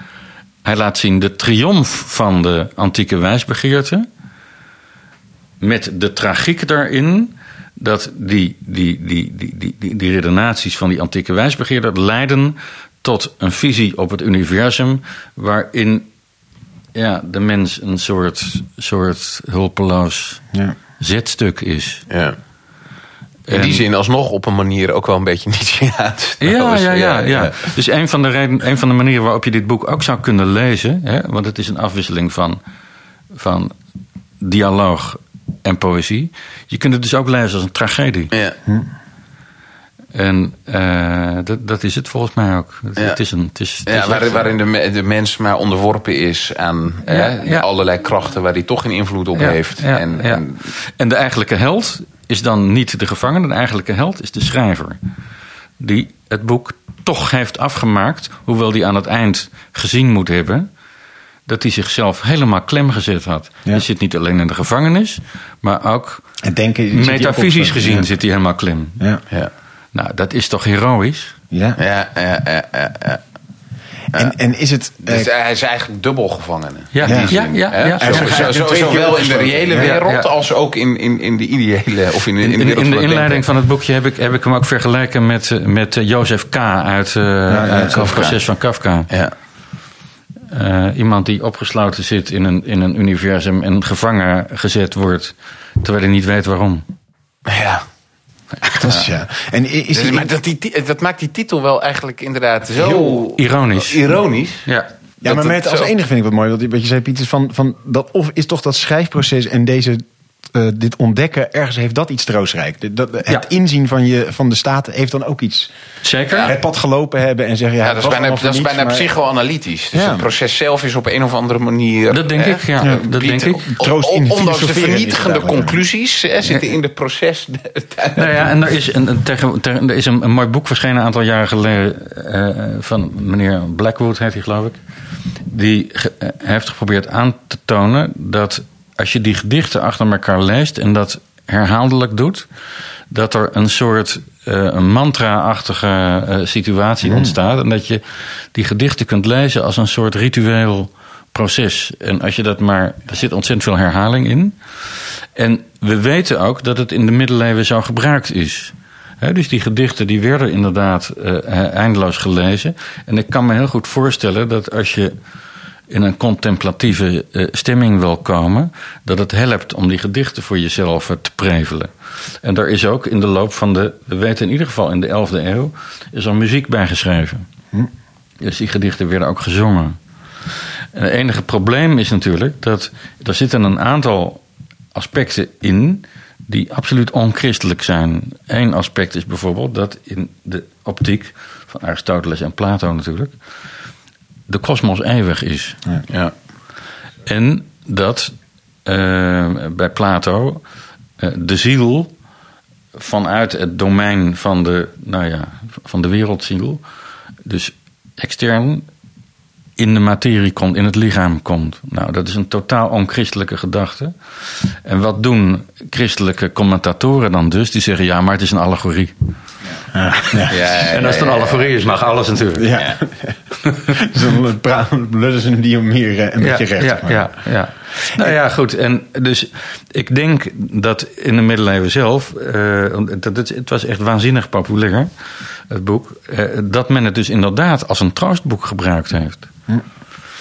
S3: Hij laat zien de triomf van de antieke wijsbegeerte... met de tragiek daarin... dat die, die, die, die, die, die, die redenaties van die antieke wijsbegeerder... leiden tot een visie op het universum... waarin ja, de mens een soort, soort hulpeloos
S2: Ja.
S3: zetstuk is.
S5: Ja. In die zin alsnog op een manier ook wel een beetje Nietzscheaans. <laughs>
S3: Ja,
S5: trouwens.
S3: ja, ja, ja. Dus een van, de reden, een van de manieren waarop je dit boek ook zou kunnen lezen, hè, want het is een afwisseling van, van dialoog en poëzie. Je kunt het dus ook lezen als een tragedie.
S5: Ja.
S3: En eh, dat, dat is het volgens mij ook. Het,
S5: Ja.
S3: het is een, het is, het
S5: Ja,
S3: is
S5: waarin,
S3: echt-
S5: waarin de, de mens maar onderworpen is aan
S3: Ja,
S5: hè,
S3: ja.
S5: allerlei krachten waar hij toch geen invloed op
S3: Ja,
S5: heeft.
S3: ja,
S5: en,
S3: ja.
S5: en
S3: En de eigenlijke held is dan niet de gevangene. De eigenlijke held is de schrijver. Die het boek toch heeft afgemaakt. Hoewel die aan het eind gezien moet hebben. Dat hij zichzelf helemaal klem gezet had.
S2: Ja.
S3: Hij zit niet alleen in de gevangenis, maar ook
S2: En denken,
S3: metafysisch
S2: op-
S3: gezien
S2: Ja.
S3: zit hij helemaal klem.
S2: Ja.
S5: Ja.
S3: Nou, dat is toch heroïs?
S2: Ja.
S5: Ja, ja, ja, ja, ja.
S2: En, en is het... eh,
S5: Dus hij is eigenlijk dubbel gevangene.
S3: Ja,
S2: Ja.
S3: ja, ja.
S5: Zo- zo- zo- zowel in de reële wereld
S3: ja.
S5: als ook in, in, in de ideële of in, de- in,
S3: In,
S5: de
S3: in,
S5: wereld
S3: in de inleiding
S5: denken.
S3: van het boekje heb ik, heb ik hem ook vergeleken met, eh, met eh, Jozef K. uit, eh, uit het proces van Kafka.
S5: Ja.
S3: Eh, iemand die opgesloten zit in een, in een universum en gevangen gezet wordt, terwijl hij niet weet waarom.
S5: ja.
S2: fantastisch, ja. En is
S5: Dus,
S2: die,
S5: maar dat, die, dat maakt die titel wel eigenlijk inderdaad zo
S3: Heel ironisch.
S5: ironisch.
S3: Ja.
S2: ja,
S5: dat
S2: maar met als
S5: zo-
S2: enige vind ik wat mooi. Wat, je- wat je zei, Piet, is van, van dat, of is toch dat schrijfproces en deze, eh, dit ontdekken, ergens heeft dat iets troostrijk. Dat, het
S3: Ja.
S2: inzien van, je, van de staten heeft dan ook iets.
S3: Zeker?
S2: Het pad gelopen hebben en zeggen, ja,
S5: dat is bijna, dat is bijna
S2: maar-
S5: psychoanalytisch. Dus
S2: Ja.
S5: het proces zelf is op een of andere manier...
S3: Dat denk
S5: hè,
S3: ik, ja. Dat denk ik.
S2: Troost in
S5: Ondanks de vernietigende conclusies hè, zitten in het proces... <laughs>
S3: Nou ja, en er is een, een, tegen- tegen- er is een, een mooi boek verschenen een aantal jaren geleden eh, van meneer Blackwood, heet hij geloof ik. Die ge- eh, heeft geprobeerd aan te tonen dat als je die gedichten achter elkaar leest en dat herhaaldelijk doet, dat er een soort een mantra-achtige eh, situatie ontstaat. En dat je die gedichten kunt lezen als een soort ritueel proces. En als je dat maar. Er zit ontzettend veel herhaling in. En we weten ook dat het in de middeleeuwen zo gebruikt is. Dus die gedichten die werden inderdaad eh, eindeloos gelezen. En ik kan me heel goed voorstellen dat als je in een contemplatieve eh, stemming wil komen, dat het helpt om die gedichten voor jezelf te prevelen. En daar is ook in de loop van de, we weten in ieder geval in de 11e eeuw, is er muziek bijgeschreven. Dus die gedichten werden ook gezongen. En het enige probleem is natuurlijk dat er zitten een aantal aspecten in die absoluut onchristelijk zijn. Eén aspect is bijvoorbeeld dat in de optiek van Aristoteles en Plato natuurlijk de kosmos eeuwig is.
S5: Ja.
S3: En dat eh, bij Plato eh, de ziel vanuit het domein van de, nou ja, van de wereldziel, dus extern in de materie komt, in het lichaam komt. Nou, dat is een totaal onchristelijke gedachte. En wat doen christelijke commentatoren dan dus? Die zeggen ja, maar het is een allegorie.
S5: Ja, ja,
S3: En als het een allegorie is, mag alles natuurlijk.
S2: Ja. <laughs> dus dan lullen ze hem die om meer eh, een beetje recht.
S3: Ja, ja, ja. Nou ja, goed. En dus ik denk dat in de middeleeuwen zelf, eh, dat het, het was echt waanzinnig populair, het boek, eh, dat men het dus inderdaad als een troostboek gebruikt heeft.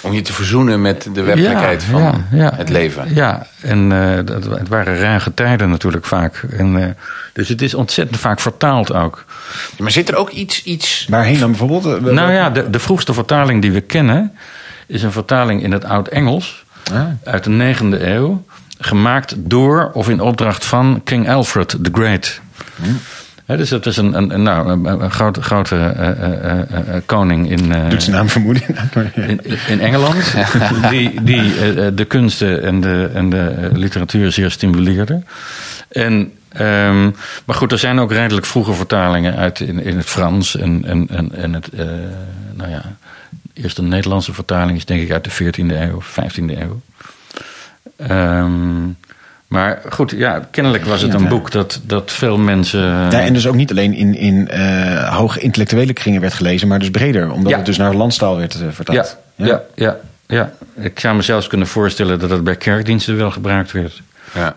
S5: Om je te verzoenen met de werkelijkheid van
S3: ja, ja.
S5: het leven.
S3: Ja, en eh, dat, het waren ruige tijden natuurlijk vaak. En, eh, dus het is ontzettend vaak vertaald ook.
S5: Maar zit er ook iets... iets
S2: Waarheen dan bijvoorbeeld? Eh,
S3: Nou ja, de, de vroegste vertaling die we kennen is een vertaling in het Oud-Engels
S2: Ah.
S3: uit de 9e eeuw, gemaakt door of in opdracht van King Alfred the Great. Hè, dus dat is een, een, een- nou, een, grote, grote eh, eh, eh, koning in,
S2: Doet zijn naam vermoeden. <laughs>
S3: in, in Engeland, <laughs> die, die de kunsten en de, en de literatuur zeer stimuleerde. En, ehm, maar goed, er zijn ook redelijk vroege vertalingen uit in, in het Frans en, en, en, en het, nou ja, een Nederlandse vertaling is denk ik uit de 14e eeuw of 15e eeuw. Ehm, maar goed, ja, kennelijk was het een boek dat, dat veel mensen.
S2: Ja, en dus ook niet alleen in, in eh, hoge intellectuele kringen werd gelezen, maar dus breder. Omdat
S3: Ja.
S2: het dus naar landstaal werd eh, vertaald.
S3: ja, ja, ja, ja. Ik zou me zelfs kunnen voorstellen dat het bij kerkdiensten wel gebruikt werd.
S5: ja.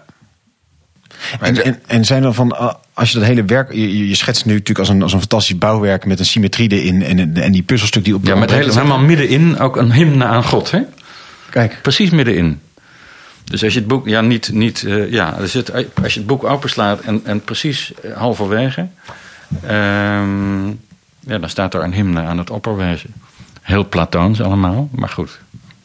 S2: En, en, en zijn er van, ah, als je dat hele werk, je, je- schetst nu natuurlijk als een, als een fantastisch bouwwerk met een symmetrie erin en, en die puzzelstuk die op
S3: Ja, met hele, helemaal middenin ook een hymne aan God, hè?
S2: Kijk,
S3: Precies middenin. Dus als je het boek, ja, niet, niet, eh, ja, er zit, als je het boek openslaat en, en precies eh, halverwege, ehm, ja, dan staat er een hymne aan het opperwezen. Heel platoons allemaal, maar goed.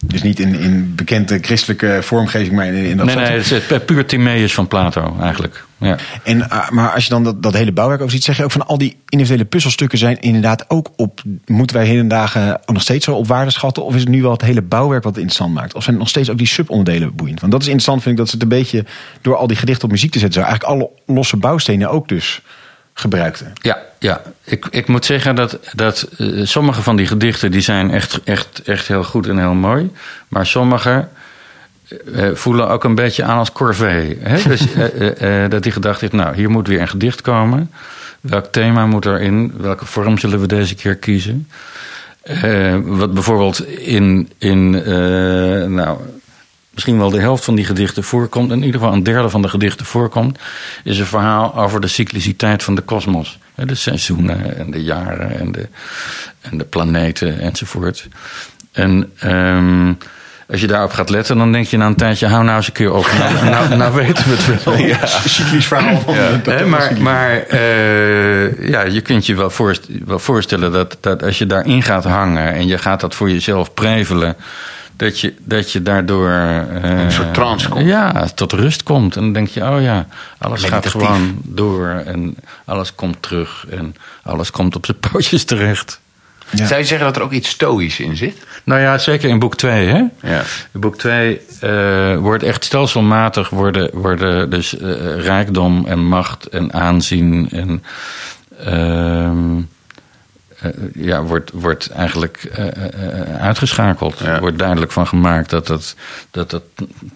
S2: Dus niet in, in bekende christelijke vormgeving, maar in, in dat
S3: Nee, nee, het is het puur Timaeus van Plato eigenlijk. Ja.
S2: En, ah, maar als je dan dat, dat hele bouwwerk over ziet, zeg je ook van al die individuele puzzelstukken zijn inderdaad ook op. Moeten wij heden dagen nog steeds zo op waarde schatten? Of is het nu wel het hele bouwwerk wat het interessant maakt? Of zijn het nog steeds ook die subonderdelen boeiend? Want dat is interessant, vind ik, dat ze het een beetje door al die gedichten op muziek te zetten, zo eigenlijk alle losse bouwstenen ook dus gebruikte.
S3: Ja, ja. Ik, ik moet zeggen dat, dat eh, sommige van die gedichten die zijn echt, echt, echt heel goed en heel mooi. Maar sommige eh, voelen ook een beetje aan als corvée. Hè? <laughs> Dus, eh, eh, eh, dat hij gedacht heeft, nou, hier moet weer een gedicht komen. Welk thema moet erin? Welke vorm zullen we deze keer kiezen? Eh, wat bijvoorbeeld in, in eh, nou, misschien wel de helft van die gedichten voorkomt, in ieder geval een derde van de gedichten voorkomt, is een verhaal over de cycliciteit van de kosmos. De seizoenen en de jaren en de, en de planeten enzovoort. En ehm, als je daarop gaat letten, dan denk je na een tijdje, hou nou eens een keer op. Nou, <laughs> nou, nou weten we het wel.
S2: Ja, cyclisch verhaal. Dat
S3: maar maar eh, ja, je kunt je wel, voorst- wel voorstellen dat, dat als je daarin gaat hangen en je gaat dat voor jezelf prevelen, dat je, dat je daardoor. eh,
S5: een soort trance komt.
S3: Ja, tot rust komt. En dan denk je, oh ja, alles gaat gewoon door en alles komt terug en alles komt op zijn pootjes terecht.
S2: Ja.
S5: Zou je zeggen dat er ook iets stoïsch in zit?
S3: Nou ja, zeker in boek 2, hè?
S5: Ja.
S3: In boek 2 eh, wordt echt stelselmatig worden, worden dus eh, rijkdom en macht en aanzien en ehm, eh, ja, wordt, wordt eigenlijk eh, eh, eh, uitgeschakeld.
S5: Ja.
S3: Er wordt duidelijk van gemaakt dat dat, dat dat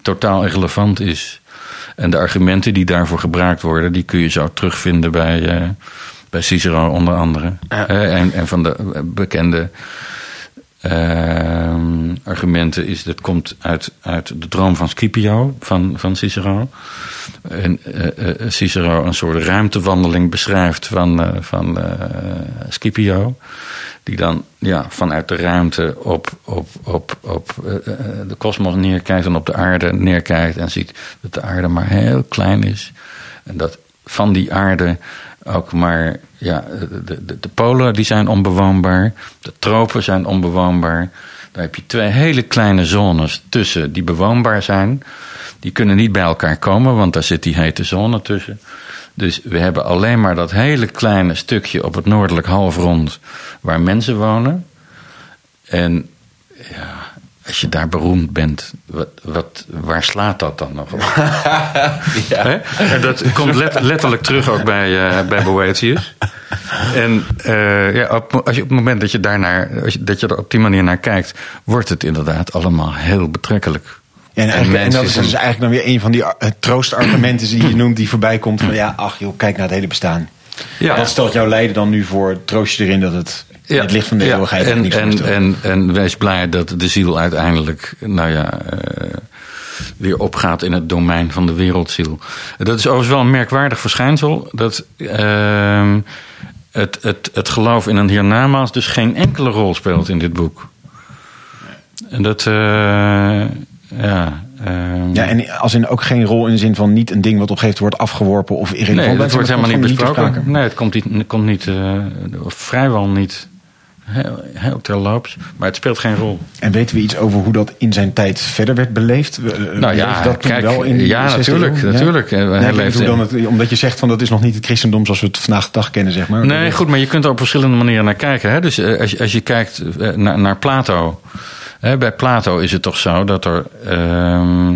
S3: totaal irrelevant is. En de argumenten die daarvoor gebruikt worden, die kun je zo terugvinden bij, eh, bij Cicero onder andere.
S5: Ja.
S3: Eh, en, en van de eh, bekende argumenten is dat komt uit, uit de droom van Scipio, van, van Cicero. En eh, eh, Cicero een soort ruimtewandeling beschrijft van, eh, van eh, Scipio. Die dan ja, vanuit de ruimte op, op, op, op eh, eh, de kosmos neerkijkt en op de aarde neerkijkt. En ziet dat de aarde maar heel klein is. En dat van die aarde ook maar ja, de, de, de polen die zijn onbewoonbaar. De tropen zijn onbewoonbaar. Daar heb je twee hele kleine zones tussen die bewoonbaar zijn. Die kunnen niet bij elkaar komen, want daar zit die hete zone tussen. Dus we hebben alleen maar dat hele kleine stukje op het noordelijk halfrond waar mensen wonen. En ja, als je daar beroemd bent, wat, wat, waar slaat dat dan nog op? <laughs> Hè? En dat komt let- letterlijk terug ook bij, eh bij Boetius. En eh, ja, op, als je, op het moment dat je, daarnaar, als je, dat je er op die manier naar kijkt, wordt het inderdaad allemaal heel betrekkelijk.
S2: Ja, en, en
S5: mensen
S2: dat is dus eigenlijk dan weer een van die troostargumenten die je noemt, die voorbij komt van ja, ach joh, kijk naar het hele bestaan.
S3: Ja.
S2: Wat stelt jouw lijden dan nu voor? Troost je erin dat het het licht van de
S3: ja,
S2: eeuwigheid
S3: en,
S2: niks
S3: en,
S2: voorstelt?
S3: en, en wees blij dat de ziel uiteindelijk, nou ja, eh, weer opgaat in het domein van de wereldziel. Dat is overigens wel een merkwaardig verschijnsel. Dat ehm, het, het, het geloof in een hiernamaals dus geen enkele rol speelt in dit boek. En dat, eh, ja. Ehm,
S2: Ja, en als in ook geen rol in de zin van niet een ding wat op een gegeven moment wordt afgeworpen of irrelevant.
S3: Nee, dat wordt helemaal niet besproken. Nee, het komt niet, komt niet eh, of vrijwel niet. Heel, heel terloops. Maar het speelt geen rol.
S2: En weten we iets over hoe dat in zijn tijd verder werd beleefd? Eh,
S3: Nou ja,
S2: dat
S3: kijk,
S2: wel in
S3: ja,
S2: 16e
S3: natuurlijk,
S2: eeuw?
S3: natuurlijk. Eh, hij
S2: Nee, dan het, omdat je zegt van dat is nog niet het christendom zoals we het vandaag de dag kennen, zeg maar.
S3: Nee, goed, maar je kunt er op verschillende manieren naar kijken. Hè? Dus eh, als, je, als je kijkt eh, naar, naar Plato. Bij Plato is het toch zo dat er ehm,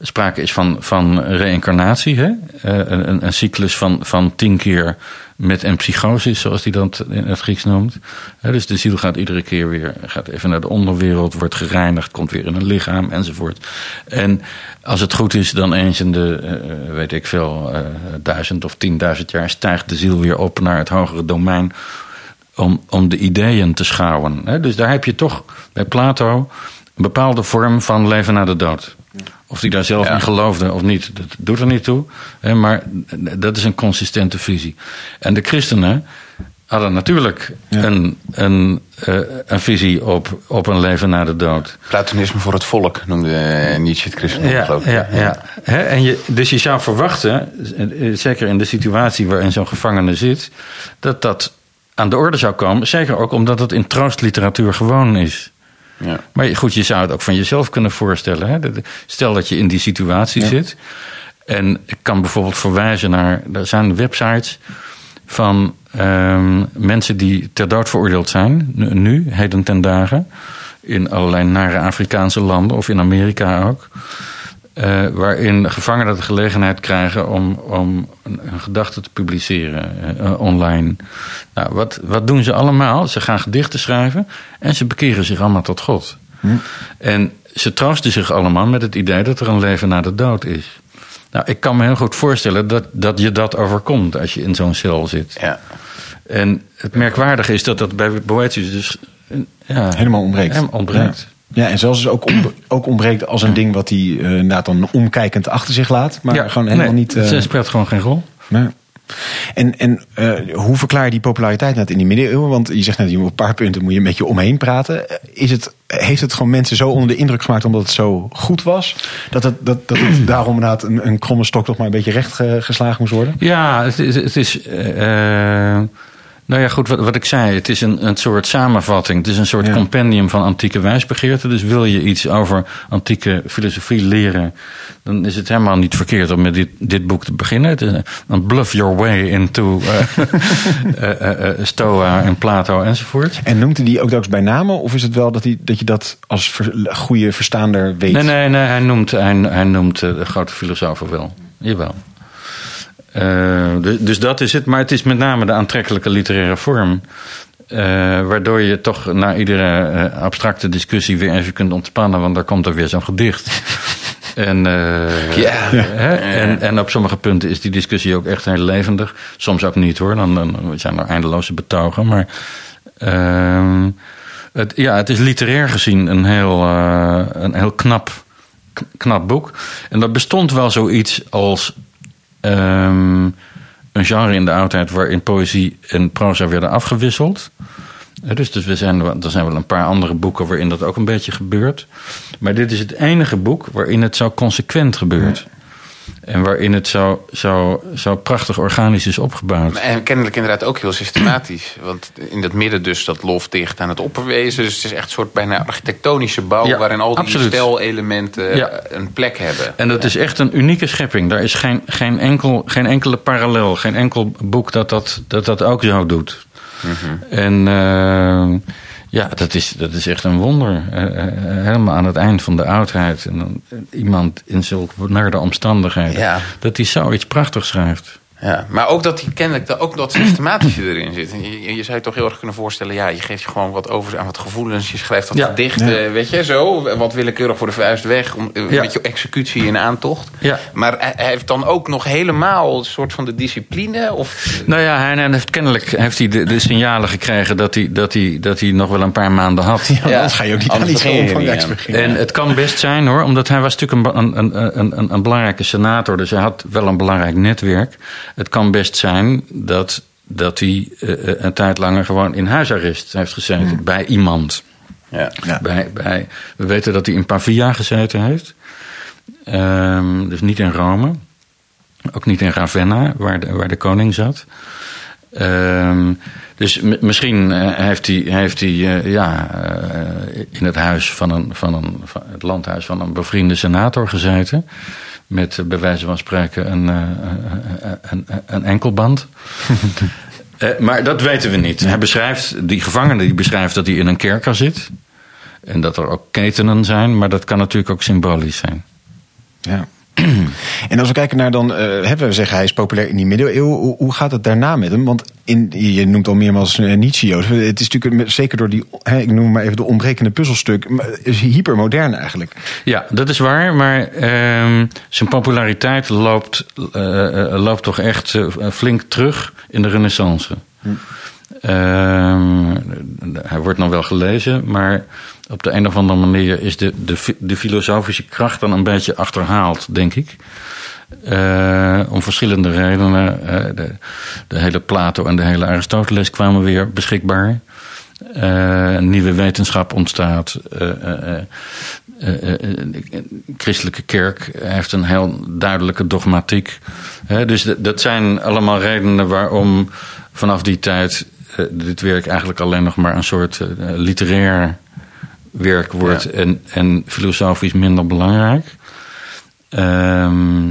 S3: sprake is van, van reïncarnatie. Hè? Eh, een, een- cyclus van, van tien keer met een psychosis, zoals hij dat in het Grieks noemt. Dus de ziel gaat iedere keer weer gaat even naar de onderwereld, wordt gereinigd, komt weer in een lichaam enzovoort. En als het goed is, dan eens in de, eh, weet ik veel, eh, duizend of tienduizend jaar stijgt de ziel weer op naar het hogere domein om, om de ideeën te schouwen. Hè? Dus daar heb je toch bij Plato een bepaalde vorm van leven na de dood. Of die daar zelf
S5: Ja.
S3: in geloofde of niet, dat doet er niet toe. Hè? Maar dat is een consistente visie. En de christenen hadden natuurlijk
S2: Ja.
S3: een, een, eh, een visie op, op een leven na de dood.
S5: Platonisme voor het volk noemde eh, Nietzsche het christendom,
S3: Ja,
S5: geloof ik.
S3: ja, ja. Hè, en je, dus je zou verwachten, eh, zeker in de situatie waarin zo'n gevangene zit, dat dat aan de orde zou komen. Zeker ook omdat het in troostliteratuur gewoon is.
S5: Ja.
S3: Maar goed, je zou het ook van jezelf kunnen voorstellen. Hè? Stel dat je in die situatie zit. En ik kan bijvoorbeeld verwijzen naar. Er zijn websites van ehm, mensen die ter dood veroordeeld zijn. Nu, nu, heden ten dagen. In allerlei nare Afrikaanse landen of in Amerika ook. Eh, waarin gevangenen de gelegenheid krijgen om, om een, een gedachte te publiceren eh, online. Nou, wat, wat doen ze allemaal? Ze gaan gedichten schrijven en ze bekeren zich allemaal tot God. En ze troosten zich allemaal met het idee dat er een leven na de dood is. Nou, ik kan me heel goed voorstellen dat, dat je dat overkomt als je in zo'n cel zit.
S5: Ja.
S3: En het merkwaardige is dat dat bij Boetius dus eh, ja,
S2: Helemaal ontbreekt.
S3: Helemaal ontbreekt.
S2: Ja. Ja, en zelfs dus ook, <clears throat> ook ontbreekt als een ding wat hij eh, inderdaad dan omkijkend achter zich laat. Maar gewoon helemaal
S3: nee,
S2: niet. eh,
S3: Ze speelt gewoon geen rol.
S2: nee. En, en eh, hoe verklaar je die populariteit net in die middeleeuwen? Want je zegt net, je moet een paar punten moet je een beetje omheen praten. Is het, heeft het gewoon mensen zo onder de indruk gemaakt omdat het zo goed was? Dat het, dat, dat het <clears throat> daarom inderdaad een, een kromme stok toch maar een beetje recht ge- geslagen moest worden?
S3: Ja, het is. Het is eh, nou ja, goed, wat, wat ik zei. Het is een, een soort samenvatting. Het is een soort
S2: Ja.
S3: compendium van antieke wijsbegeerten. Dus wil je iets over antieke filosofie leren... dan is het helemaal niet verkeerd om met dit, dit boek te beginnen. Een bluff your way into <laughs> eh, eh, Stoa en Plato enzovoort.
S2: En noemt hij die ook telkens bij namen? Of is het wel dat, hij, dat je dat als ver- goede verstaander weet?
S3: Nee, nee, nee hij noemt, hij, hij noemt de grote filosofen wel. Jawel. Eh, dus, dus dat is het. Maar het is met name de aantrekkelijke literaire vorm. eh, waardoor je toch na iedere eh, abstracte discussie weer even kunt ontspannen. Want daar komt er weer zo'n gedicht. <laughs> En,
S5: Ja.
S3: hè, en, en op sommige punten is die discussie ook echt heel levendig. Soms ook niet hoor. Dan, dan zijn er eindeloze betogen. Maar ehm, het, ja, het is literair gezien een heel, een heel knap, knap boek. En er bestond wel zoiets als ehm, een genre in de oudheid waarin poëzie en proza werden afgewisseld. Eh, Dus, dus we zijn, er zijn wel een paar andere boeken waarin dat ook een beetje gebeurt. Maar dit is het enige boek waarin het zo consequent gebeurt. En waarin het zo, zo, zo prachtig organisch is opgebouwd.
S5: En kennelijk inderdaad ook heel systematisch. Want in dat midden dus dat lof dicht aan het opperwezen. Dus het is echt een soort bijna architectonische bouw...
S3: Ja,
S5: waarin al die
S3: absoluut.
S5: stijlelementen
S3: Ja.
S5: eh, een plek hebben.
S3: En dat is echt een unieke schepping. Daar is geen, geen, enkel, geen enkele parallel, geen enkel boek dat dat, dat, dat ook zo doet. En eh, ja, dat is, dat is echt een wonder. Eh, eh, helemaal aan het eind van de oudheid. En dan eh, iemand in zulke benarde omstandigheden.
S5: Ja.
S3: Dat hij zoiets prachtigs schrijft.
S5: Ja, maar ook dat die kennelijk dat, ook dat systematische erin zit. En Je, je, zou je toch heel erg kunnen voorstellen... ja, je geeft je gewoon wat over aan wat gevoelens. Je schrijft wat
S3: Ja.
S5: gedichten, weet je, zo. Wat willekeurig voor de vuist weg. Om, eh,
S3: Ja.
S5: Met je executie in aantocht.
S3: Ja.
S5: Maar hij, hij heeft dan ook nog helemaal een soort van de discipline? Of,
S3: Nou ja, hij, hij heeft kennelijk heeft hij de, de signalen gekregen dat hij, dat, hij, dat hij nog wel een paar maanden had.
S2: Ja, anders ga je ook niet aan iets omvangrijks beginnen.
S3: En het kan best zijn hoor, omdat hij was natuurlijk een, een, een, een, een belangrijke senator, dus hij had wel een belangrijk netwerk. Het kan best zijn dat, dat hij eh, een tijd langer gewoon in huisarrest heeft gezeten bij iemand.
S5: Ja.
S2: Ja.
S3: Bij, bij, we weten dat hij in Pavia gezeten heeft, Ehm, dus niet in Rome, ook niet in Ravenna, waar de, waar de koning zat. Ehm, dus m- misschien eh, heeft hij, heeft hij eh, ja, eh, in het huis van een, van een van het landhuis van een bevriende senator gezeten. Met eh, bij wijze van spreken een, eh, een, een, een enkelband. <laughs> Eh, maar dat weten we niet. Hij beschrijft, die gevangene die beschrijft dat hij in een kerker zit. En dat er ook ketenen zijn, maar dat kan natuurlijk ook symbolisch zijn.
S2: Ja. <clears throat> En als we kijken naar dan, eh, hebben we zeggen hij is populair in die middeleeuwen. Hoe, hoe gaat het daarna met hem? Want in, je noemt al meermaals uh, Nietzsche. Joost. Het is natuurlijk zeker door die, ik noem maar even de ontbrekende puzzelstuk, is hypermodern eigenlijk.
S3: Ja, dat is waar, maar ehm, zijn populariteit loopt, eh, eh, loopt toch echt eh, flink terug in de Renaissance. Ehm, hij wordt nog wel gelezen, maar op de een of andere manier is de, de, de filosofische kracht dan een beetje achterhaald, denk ik. Eh, om verschillende redenen. Eh, de, de hele Plato en de hele Aristoteles kwamen weer beschikbaar. Een nieuwe wetenschap ontstaat. De christelijke kerk heeft een heel duidelijke dogmatiek. Dus dat zijn allemaal redenen waarom vanaf die tijd dit werk eigenlijk alleen nog maar een soort eh, literair werk wordt
S5: Ja.
S3: en, en filosofisch minder belangrijk. Ehm,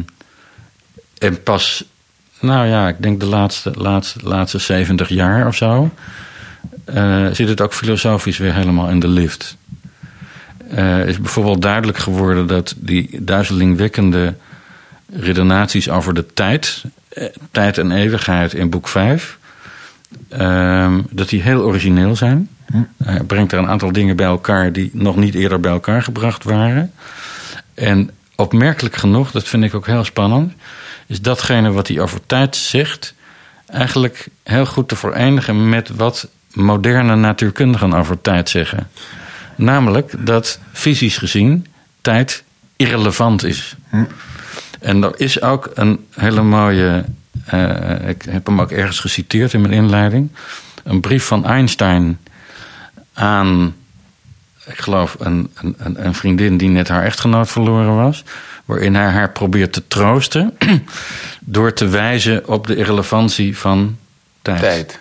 S3: en pas, nou ja, ik denk de laatste, laatste, laatste 70 jaar of zo, eh, zit het ook filosofisch weer helemaal in de lift. eh, is bijvoorbeeld duidelijk geworden dat die duizelingwekkende redenaties over de tijd, eh, tijd en eeuwigheid in boek 5, ehm, dat die heel origineel zijn. Hij brengt er een aantal dingen bij elkaar die nog niet eerder bij elkaar gebracht waren. En opmerkelijk genoeg, dat vind ik ook heel spannend, is datgene wat hij over tijd zegt, eigenlijk heel goed te verenigen met wat moderne natuurkundigen over tijd zeggen. Namelijk dat fysisch gezien tijd irrelevant is. En er is ook een hele mooie. Eh, ik heb hem ook ergens geciteerd in mijn inleiding. Een brief van Einstein aan, ik geloof, een, een, een- vriendin die net haar echtgenoot verloren was. Waarin hij haar probeert te troosten. <clears throat> door te wijzen op de irrelevantie van tijd.
S5: Tijd.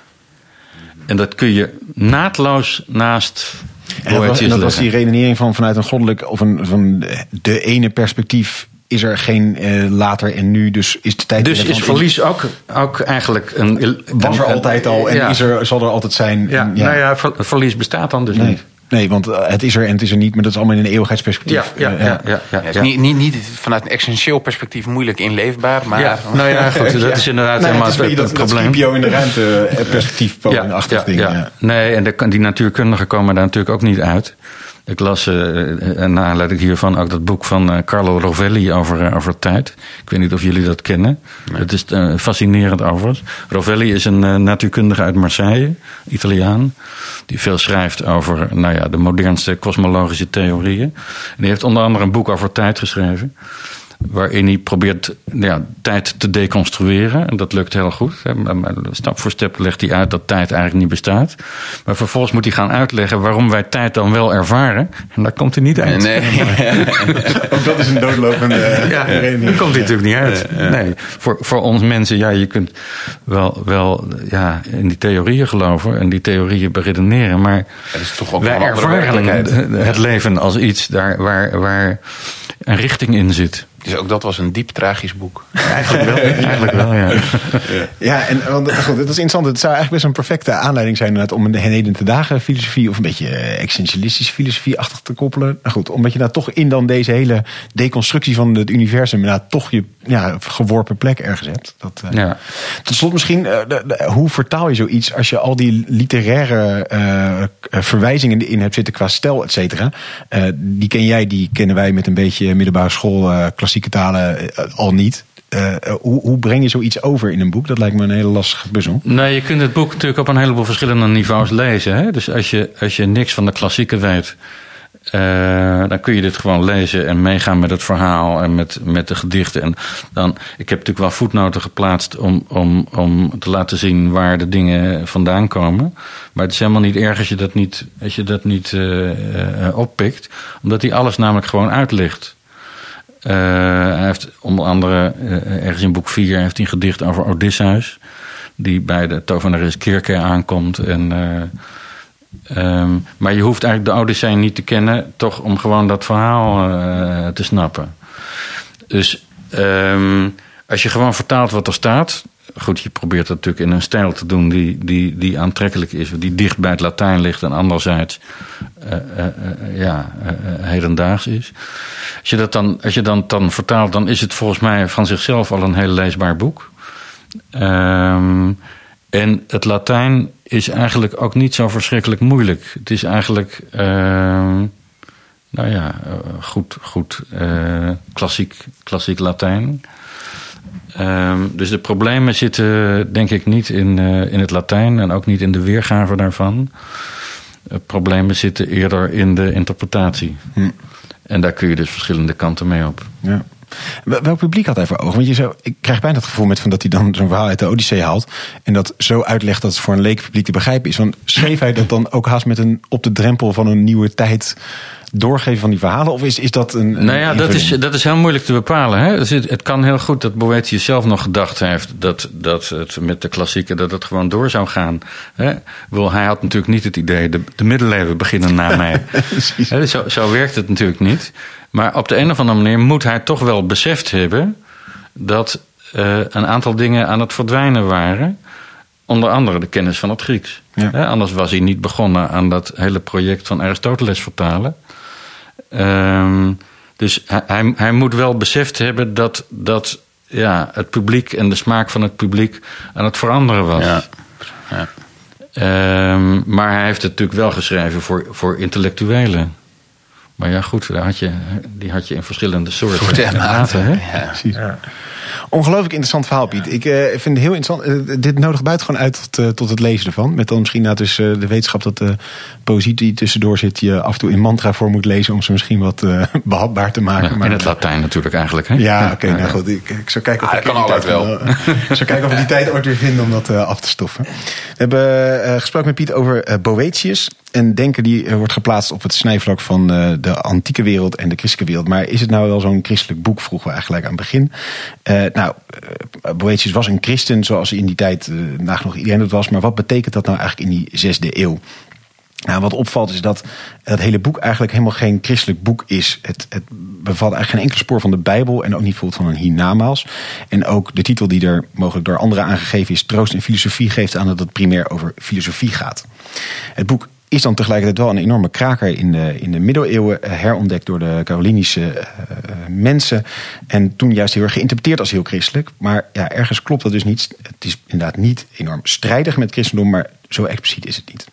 S3: En dat kun je naadloos naast.
S2: En dat, was, en dat was die redenering van vanuit een goddelijk of een van de ene perspectief is er geen eh, later en nu, dus is de tijd.
S3: Dus is verlies ook, ook eigenlijk een.
S2: was er altijd al en
S3: ja.
S2: is er, zal er altijd zijn.
S3: Ja,
S2: En
S3: nou ja, ver- verlies bestaat dan dus
S2: nee.
S3: niet.
S2: nee, want eh, het is er en het is er niet, maar dat is allemaal in een eeuwigheidsperspectief.
S3: Ja, ja,
S2: Eh,
S3: ja, ja, ja,
S5: Ja, het is
S3: ja.
S5: niet, niet, niet vanuit een essentieel perspectief moeilijk inleefbaar, maar...
S3: Ja, nou ja, goed, <laughs> dat is inderdaad
S2: Nee,
S3: helemaal
S2: het is dat, dat
S3: probleem.
S2: Scipio in de ruimte eh, perspectief achtig ding. Ja.
S3: Nee, en de, die natuurkundigen komen daar natuurlijk ook niet uit. Ik las eh en naar aanleiding hiervan ook dat boek van eh, Carlo Rovelli over, eh, over tijd. Ik weet niet of jullie dat kennen. Het is eh, fascinerend overigens. Rovelli is een eh, natuurkundige uit Marseille, Italiaan. Die veel schrijft over nou ja, de modernste kosmologische theorieën. En die heeft onder andere een boek over tijd geschreven. Waarin hij probeert ja, tijd te deconstrueren. En dat lukt heel goed. Stap voor stap legt hij uit dat tijd eigenlijk niet bestaat. Maar vervolgens moet hij gaan uitleggen waarom wij tijd dan wel ervaren. En daar komt hij niet uit.
S5: Nee, <laughs>
S2: Ook dat is een doodlopende
S3: Ja,
S2: redenering.
S3: daar komt hij natuurlijk niet uit. Nee, voor, voor ons mensen, ja, je kunt wel, wel ja, in die theorieën geloven en die theorieën beredeneren. Maar
S5: Dat is toch ook
S3: wij
S5: een andere
S3: ervaren
S5: werkelijkheid.
S3: het leven als iets daar waar, waar een richting in zit.
S5: Dus ook dat was een diep tragisch boek. <laughs>
S3: Eigenlijk wel, eigenlijk wel ja. <laughs>
S2: Ja, en want, goed, dat is interessant. Het zou eigenlijk best een perfecte aanleiding zijn inderdaad, om een heden te dagen filosofie of een beetje eh, existentialistische filosofie achter te koppelen. Nou goed, omdat je daar toch in dan deze hele deconstructie van het universum inderdaad toch je ja, geworpen plek ergens hebt. Dat, eh,
S3: Ja.
S2: Tot slot misschien, eh, de- de- hoe vertaal je zoiets als je al die literaire eh, eh, verwijzingen erin hebt zitten qua stijl, et cetera. Eh, die ken jij, die kennen wij met een beetje middelbare school, eh, klassieke talen al niet. Eh, eh, hoe, hoe breng je zoiets over in een boek? Dat lijkt me een hele lastige puzzel.
S3: Nee, je kunt het boek natuurlijk op een heleboel verschillende niveaus lezen. Hè? Dus als je, als je niks van de klassieken weet, eh, dan kun je dit gewoon lezen en meegaan met het verhaal en met, met de gedichten. En dan, ik heb natuurlijk wel voetnoten geplaatst om, om, om te laten zien waar de dingen vandaan komen. Maar het is helemaal niet erg als je dat niet, als je dat niet oppikt, omdat hij alles namelijk gewoon uitlegt. Eh, hij heeft onder andere eh, ergens in boek 4 heeft hij een gedicht over Odysseus. Die bij de tovenares Kirke aankomt. En, eh, ehm, maar je hoeft eigenlijk de Odyssee niet te kennen, toch om gewoon dat verhaal te snappen. Dus ehm, als je gewoon vertaalt wat er staat. Goed, je probeert dat natuurlijk in een stijl te doen die, die, die aantrekkelijk is, die dicht bij het Latijn ligt en anderzijds eh, eh, eh, ja, hedendaags is. Als je dat dan, als je dan, dan vertaalt, dan is het volgens mij van zichzelf al een heel leesbaar boek. Ehm, en het Latijn is eigenlijk ook niet zo verschrikkelijk moeilijk. Het is eigenlijk, ehm, nou ja, goed, goed klassiek, klassiek Latijn. Ehm, dus de problemen zitten denk ik niet in, eh, in het Latijn en ook niet in de weergave daarvan. De problemen zitten eerder in de interpretatie. En daar kun je dus verschillende kanten mee op.
S2: Ja. Wel- Welk publiek had hij voor ogen? Want je zou, ik krijg bijna het gevoel met van dat hij dan zo'n verhaal uit de Odyssee haalt. En dat zo uitlegt dat het voor een leekpubliek te begrijpen is. Want schreef hij dat dan ook haast met een op de drempel van een nieuwe tijd doorgeven van die verhalen? Of is, is dat een. een
S3: Nou ja, dat is, dat is heel moeilijk te bepalen. Hè? Dus het, het kan heel goed dat Boetius zelf nog gedacht heeft dat, dat het met de klassieken dat het gewoon door zou gaan. Hè? Hij had natuurlijk niet het idee, de, de middeleeuwen beginnen na <laughs> mij. Hè, zo, zo werkt het natuurlijk niet. Maar op de een of andere manier moet hij toch wel beseft hebben dat eh, een aantal dingen aan het verdwijnen waren. Onder andere de kennis van het Grieks.
S2: Ja.
S3: Anders was hij niet begonnen aan dat hele project van Aristoteles vertalen. Ehm, dus hij, hij, hij moet wel beseft hebben dat, dat ja, het publiek en de smaak van het publiek aan het veranderen was.
S5: Ja. Ja.
S3: Ehm, maar hij heeft het natuurlijk wel geschreven voor, voor intellectuelen. Maar ja, goed, daar had je, die had je in verschillende soorten
S5: Soorten en maten,
S3: hè?
S5: Ja.
S2: Precies. Ongelooflijk interessant verhaal, Piet. Ik eh, vind het heel interessant. Eh, dit nodigt buitengewoon uit tot, eh, tot het lezen ervan. Met dan misschien dus, de wetenschap dat de poëzie die tussendoor zit... je af en toe in mantra voor moet lezen... om ze misschien wat eh, <laughs> behapbaar te maken.
S3: Ja,
S2: maar,
S3: in het Latijn natuurlijk eigenlijk. Hè?
S2: Ja, oké, nou goed. Ik, ik zou kijken of
S5: Ah,
S2: ik
S5: kan altijd
S2: ik zou kijken of we die tijd ooit weer vinden om dat af te stoffen. We hebben gesproken met Piet over Boetius. Een denker die wordt geplaatst op het snijvlak van de antieke wereld en de christelijke wereld. Maar is het nou wel zo'n christelijk boek, vroegen we eigenlijk aan het begin. Eh, nou, eh, Boetius was een christen zoals in die tijd eh, nagenoeg iedereen het was. Maar wat betekent dat nou eigenlijk in die zesde eeuw? Nou, wat opvalt is dat het hele boek eigenlijk helemaal geen christelijk boek is. Het, het bevat eigenlijk geen enkel spoor van de Bijbel en ook niet bijvoorbeeld van een hiernamaals. En ook de titel die er mogelijk door anderen aangegeven is, Troost en Filosofie, geeft aan dat het primair over filosofie gaat. Het boek is dan tegelijkertijd wel een enorme kraker in de, in de middeleeuwen, eh, herontdekt door de Carolinische eh, mensen. En toen juist heel erg geïnterpreteerd als heel christelijk. Maar ja, ergens klopt dat dus niet. Het is inderdaad niet enorm strijdig met christendom, maar zo expliciet is het niet.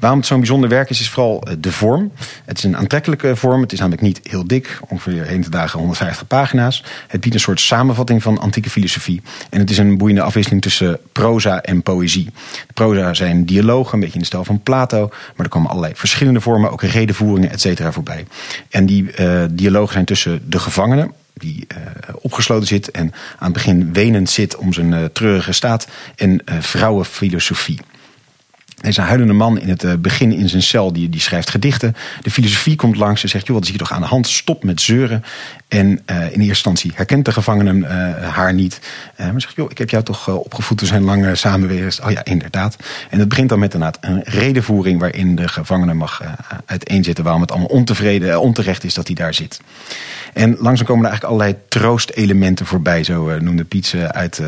S2: Waarom het zo'n bijzonder werk is, is vooral eh, de vorm. Het is een aantrekkelijke vorm. Het is namelijk niet heel dik, ongeveer heen te dagen 150 pagina's. Het biedt een soort samenvatting van antieke filosofie. En het is een boeiende afwisseling tussen proza en poëzie. De proza zijn dialogen, een beetje in de stijl van Plato. Maar er komen allerlei verschillende vormen, ook redenvoeringen, et cetera, voorbij. En die eh, dialogen zijn tussen de gevangenen die eh, opgesloten zit en aan het begin wenend zit om zijn eh, treurige staat. En eh, vrouwenfilosofie. Is een huilende man in het eh, begin in zijn cel, die, die schrijft gedichten. De filosofie komt langs en zegt, joh, wat is hier toch aan de hand? Stop met zeuren. En eh, in eerste instantie herkent de gevangene eh, haar niet. Eh, maar zegt, joh, ik heb jou toch opgevoed, we zijn lang samen. Oh ja, inderdaad. En het begint dan met een redenvoering... waarin de gevangene mag uiteenzetten waarom het allemaal ontevreden, onterecht is dat hij daar zit. En langzaam komen er eigenlijk allerlei troostelementen voorbij. Zo noemde Piet ze uit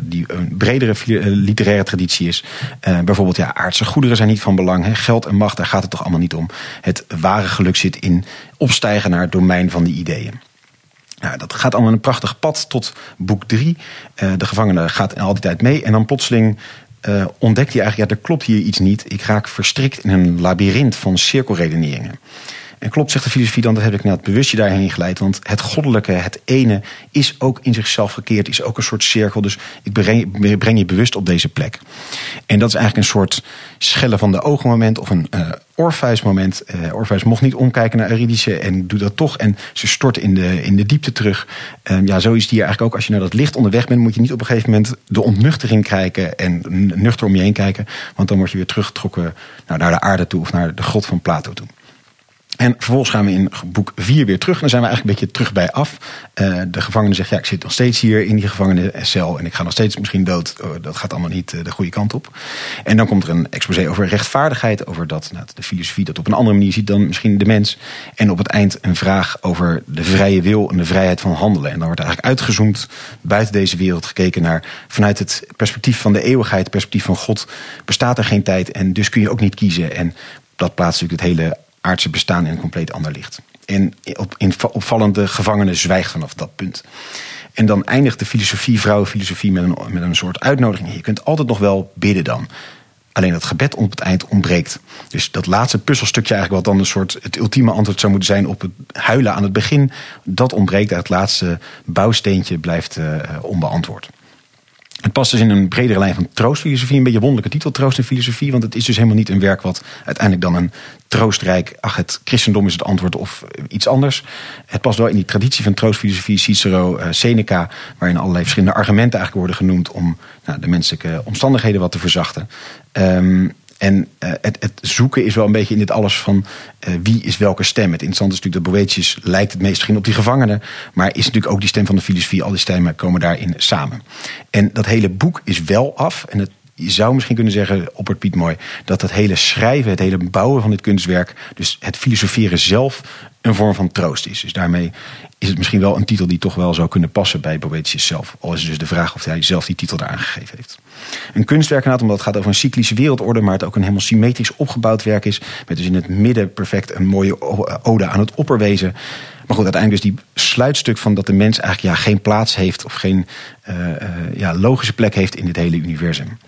S2: die een bredere literaire traditie is. Bijvoorbeeld, ja, aardse goederen zijn niet van belang. Geld en macht, daar gaat het toch allemaal niet om. Het ware geluk zit in opstijgen naar het domein van die ideeën. Nou, dat gaat allemaal een prachtig pad tot boek drie. Eh, de gevangene gaat al die tijd mee. En dan plotseling eh, ontdekt hij eigenlijk... ja, er klopt hier iets niet. Ik raak verstrikt in een labyrint van cirkelredeneringen. En klopt, zegt de filosofie dan, dat heb ik net bewust je daarheen geleid. Want het goddelijke, het ene, is ook in zichzelf verkeerd. Is ook een soort cirkel. Dus ik breng, breng je bewust op deze plek. En dat is eigenlijk een soort schellen van de ogen moment. Of een uh, Orpheus moment. Uh, Orpheus mocht niet omkijken naar Eurydice en doet dat toch. En ze stort in de, in de diepte terug. Um, ja, zo is het hier eigenlijk ook. Als je naar dat licht onderweg bent, moet je niet op een gegeven moment de ontnuchtering krijgen. En nuchter om je heen kijken. Want dan word je weer teruggetrokken nou, naar de aarde toe of naar de grot van Plato toe. En vervolgens gaan we in boek 4 weer terug. En dan zijn we eigenlijk een beetje terug bij af. Uh, de gevangene zegt, ja, ik zit nog steeds hier in die gevangenencel... en ik ga nog steeds misschien dood. Oh, dat gaat allemaal niet uh, de goede kant op. En dan komt er een exposé over rechtvaardigheid... over dat nou, de filosofie dat op een andere manier ziet dan misschien de mens. En op het eind een vraag over de vrije wil en de vrijheid van handelen. En dan wordt eigenlijk uitgezoomd buiten deze wereld gekeken naar... vanuit het perspectief van de eeuwigheid, perspectief van God... bestaat er geen tijd en dus kun je ook niet kiezen. En dat plaatst natuurlijk het hele aardse bestaan in een compleet ander licht. En op, in opvallende gevangenen zwijgt vanaf dat punt. En dan eindigt de filosofie, vrouwenfilosofie, met een, met een soort uitnodiging. Je kunt altijd nog wel bidden dan. Alleen dat gebed op het eind ontbreekt. Dus dat laatste puzzelstukje eigenlijk, wat dan een soort het ultieme antwoord zou moeten zijn op het huilen aan het begin, dat ontbreekt. Het laatste bouwsteentje blijft uh, onbeantwoord. Het past dus in een bredere lijn van troostfilosofie. Een beetje wonderlijke titel, troost en filosofie. Want het is dus helemaal niet een werk wat uiteindelijk dan een troostrijk... ach, het christendom is het antwoord of iets anders. Het past wel in die traditie van troostfilosofie. Cicero, uh, Seneca, waarin allerlei verschillende argumenten eigenlijk worden genoemd... om nou, de menselijke omstandigheden wat te verzachten. Um, en uh, het, zoeken is wel een beetje in dit alles van uh, wie is welke stem. Het interessante is natuurlijk dat Boetius lijkt het meest misschien op die gevangenen. Maar is natuurlijk ook die stem van de filosofie. Al die stemmen komen daarin samen. En dat hele boek is wel af. En het je zou misschien kunnen zeggen, oppert Piet mooi, dat het hele schrijven, het hele bouwen van dit kunstwerk, dus het filosoferen zelf, een vorm van troost is. Dus daarmee is het misschien wel een titel die toch wel zou kunnen passen bij Boetius zelf. Al is het dus de vraag of hij zelf die titel daar aangegeven heeft. Een kunstwerk inderdaad, omdat het gaat over een cyclische wereldorde, maar het ook een helemaal symmetrisch opgebouwd werk is. Met dus in het midden perfect een mooie ode aan het opperwezen. Maar goed, uiteindelijk dus die sluitstuk van dat de mens eigenlijk ja, geen plaats heeft of geen uh, ja, logische plek heeft in dit hele universum.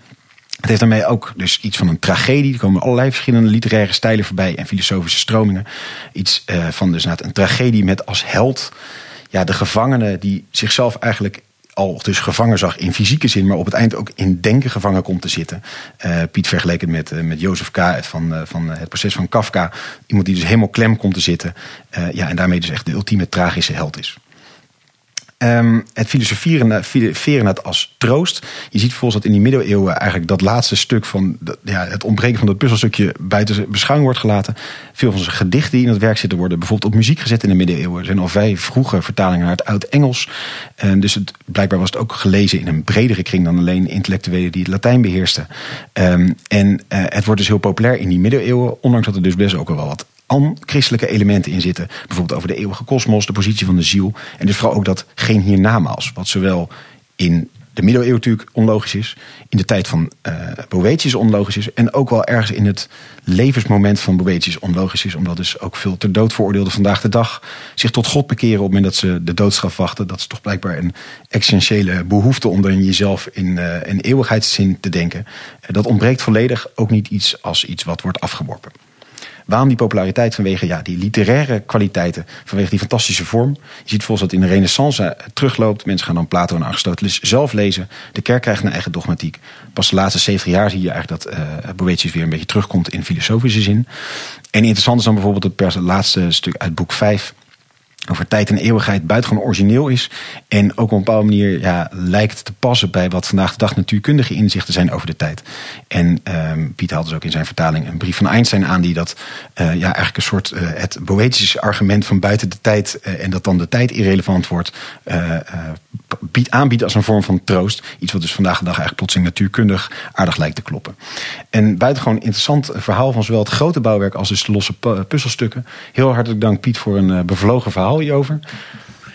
S2: Het heeft daarmee ook dus iets van een tragedie. Er komen allerlei verschillende literaire stijlen voorbij en filosofische stromingen. Iets uh, van dus een tragedie met als held ja, de gevangene die zichzelf eigenlijk al dus gevangen zag in fysieke zin, maar op het eind ook in denken gevangen komt te zitten. Uh, Piet vergeleken met, uh, met Jozef K. van, van het proces van Kafka. Iemand die dus helemaal klem komt te zitten. ja, en daarmee dus echt de ultieme tragische held is. Um, het filosoferen het als troost. Je ziet volgens dat in die middeleeuwen eigenlijk dat laatste stuk van ja, het ontbreken van dat puzzelstukje buiten beschouwing wordt gelaten. Veel van zijn gedichten die in het werk zitten worden bijvoorbeeld op muziek gezet in de middeleeuwen. Er zijn al vijf vroege vertalingen naar het Oud-Engels. Um, dus het, blijkbaar was het ook gelezen in een bredere kring dan alleen intellectuelen die het Latijn beheersten. Um, en uh, het wordt dus heel populair in die middeleeuwen, ondanks dat er dus best ook wel wat christelijke elementen in zitten. Bijvoorbeeld over de eeuwige kosmos, de positie van de ziel. En dus vooral ook dat geen hiernamaals. Wat zowel in de middeleeuwen natuurlijk onlogisch is. In de tijd van uh, onlogisch is. En ook wel ergens in het levensmoment van Boetius onlogisch is. Omdat dus ook veel ter dood veroordeelden vandaag de dag zich tot God bekeren op het moment dat ze de doodstraf wachten. Dat is toch blijkbaar een essentiële behoefte om dan jezelf in uh, een eeuwigheidszin te denken. Uh, dat ontbreekt volledig. Ook niet iets als iets wat wordt afgeworpen. Waarom die populariteit? Vanwege ja, die literaire kwaliteiten. Vanwege die fantastische vorm. Je ziet volgens dat in de renaissance terugloopt. Mensen gaan dan Plato en Aristoteles zelf lezen. De kerk krijgt een eigen dogmatiek. Pas de laatste 70 jaar zie je eigenlijk dat uh, weer een beetje terugkomt in filosofische zin. En interessant is dan bijvoorbeeld het laatste stuk uit boek 5 over tijd en eeuwigheid buitengewoon origineel is. En ook op een bepaalde manier ja, lijkt te passen bij wat vandaag de dag natuurkundige inzichten zijn over de tijd. En um, Piet haalt dus ook in zijn vertaling een brief van Einstein aan die dat uh, ja, eigenlijk een soort uh, het boetische argument van buiten de tijd uh, en dat dan de tijd irrelevant wordt, biedt, aanbiedt als een vorm van troost. Iets wat dus vandaag de dag eigenlijk plotseling natuurkundig aardig lijkt te kloppen. En buitengewoon interessant verhaal van zowel het grote bouwwerk als dus de losse puzzelstukken. Heel hartelijk dank Piet voor een bevlogen verhaal hierover.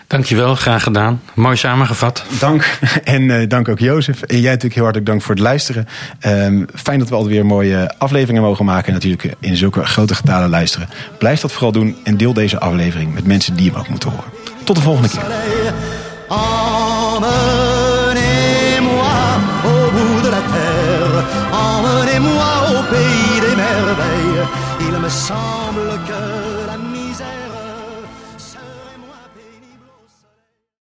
S3: Dankjewel, graag gedaan. Mooi samengevat.
S2: Dank. <laughs> En uh, dank ook Jozef. En jij natuurlijk heel hartelijk dank voor het luisteren. Um, fijn dat we altijd weer mooie afleveringen mogen maken. En natuurlijk in zulke grote getalen luisteren. Blijf dat vooral doen en deel deze aflevering met mensen die hem ook moeten horen. Tot de volgende keer.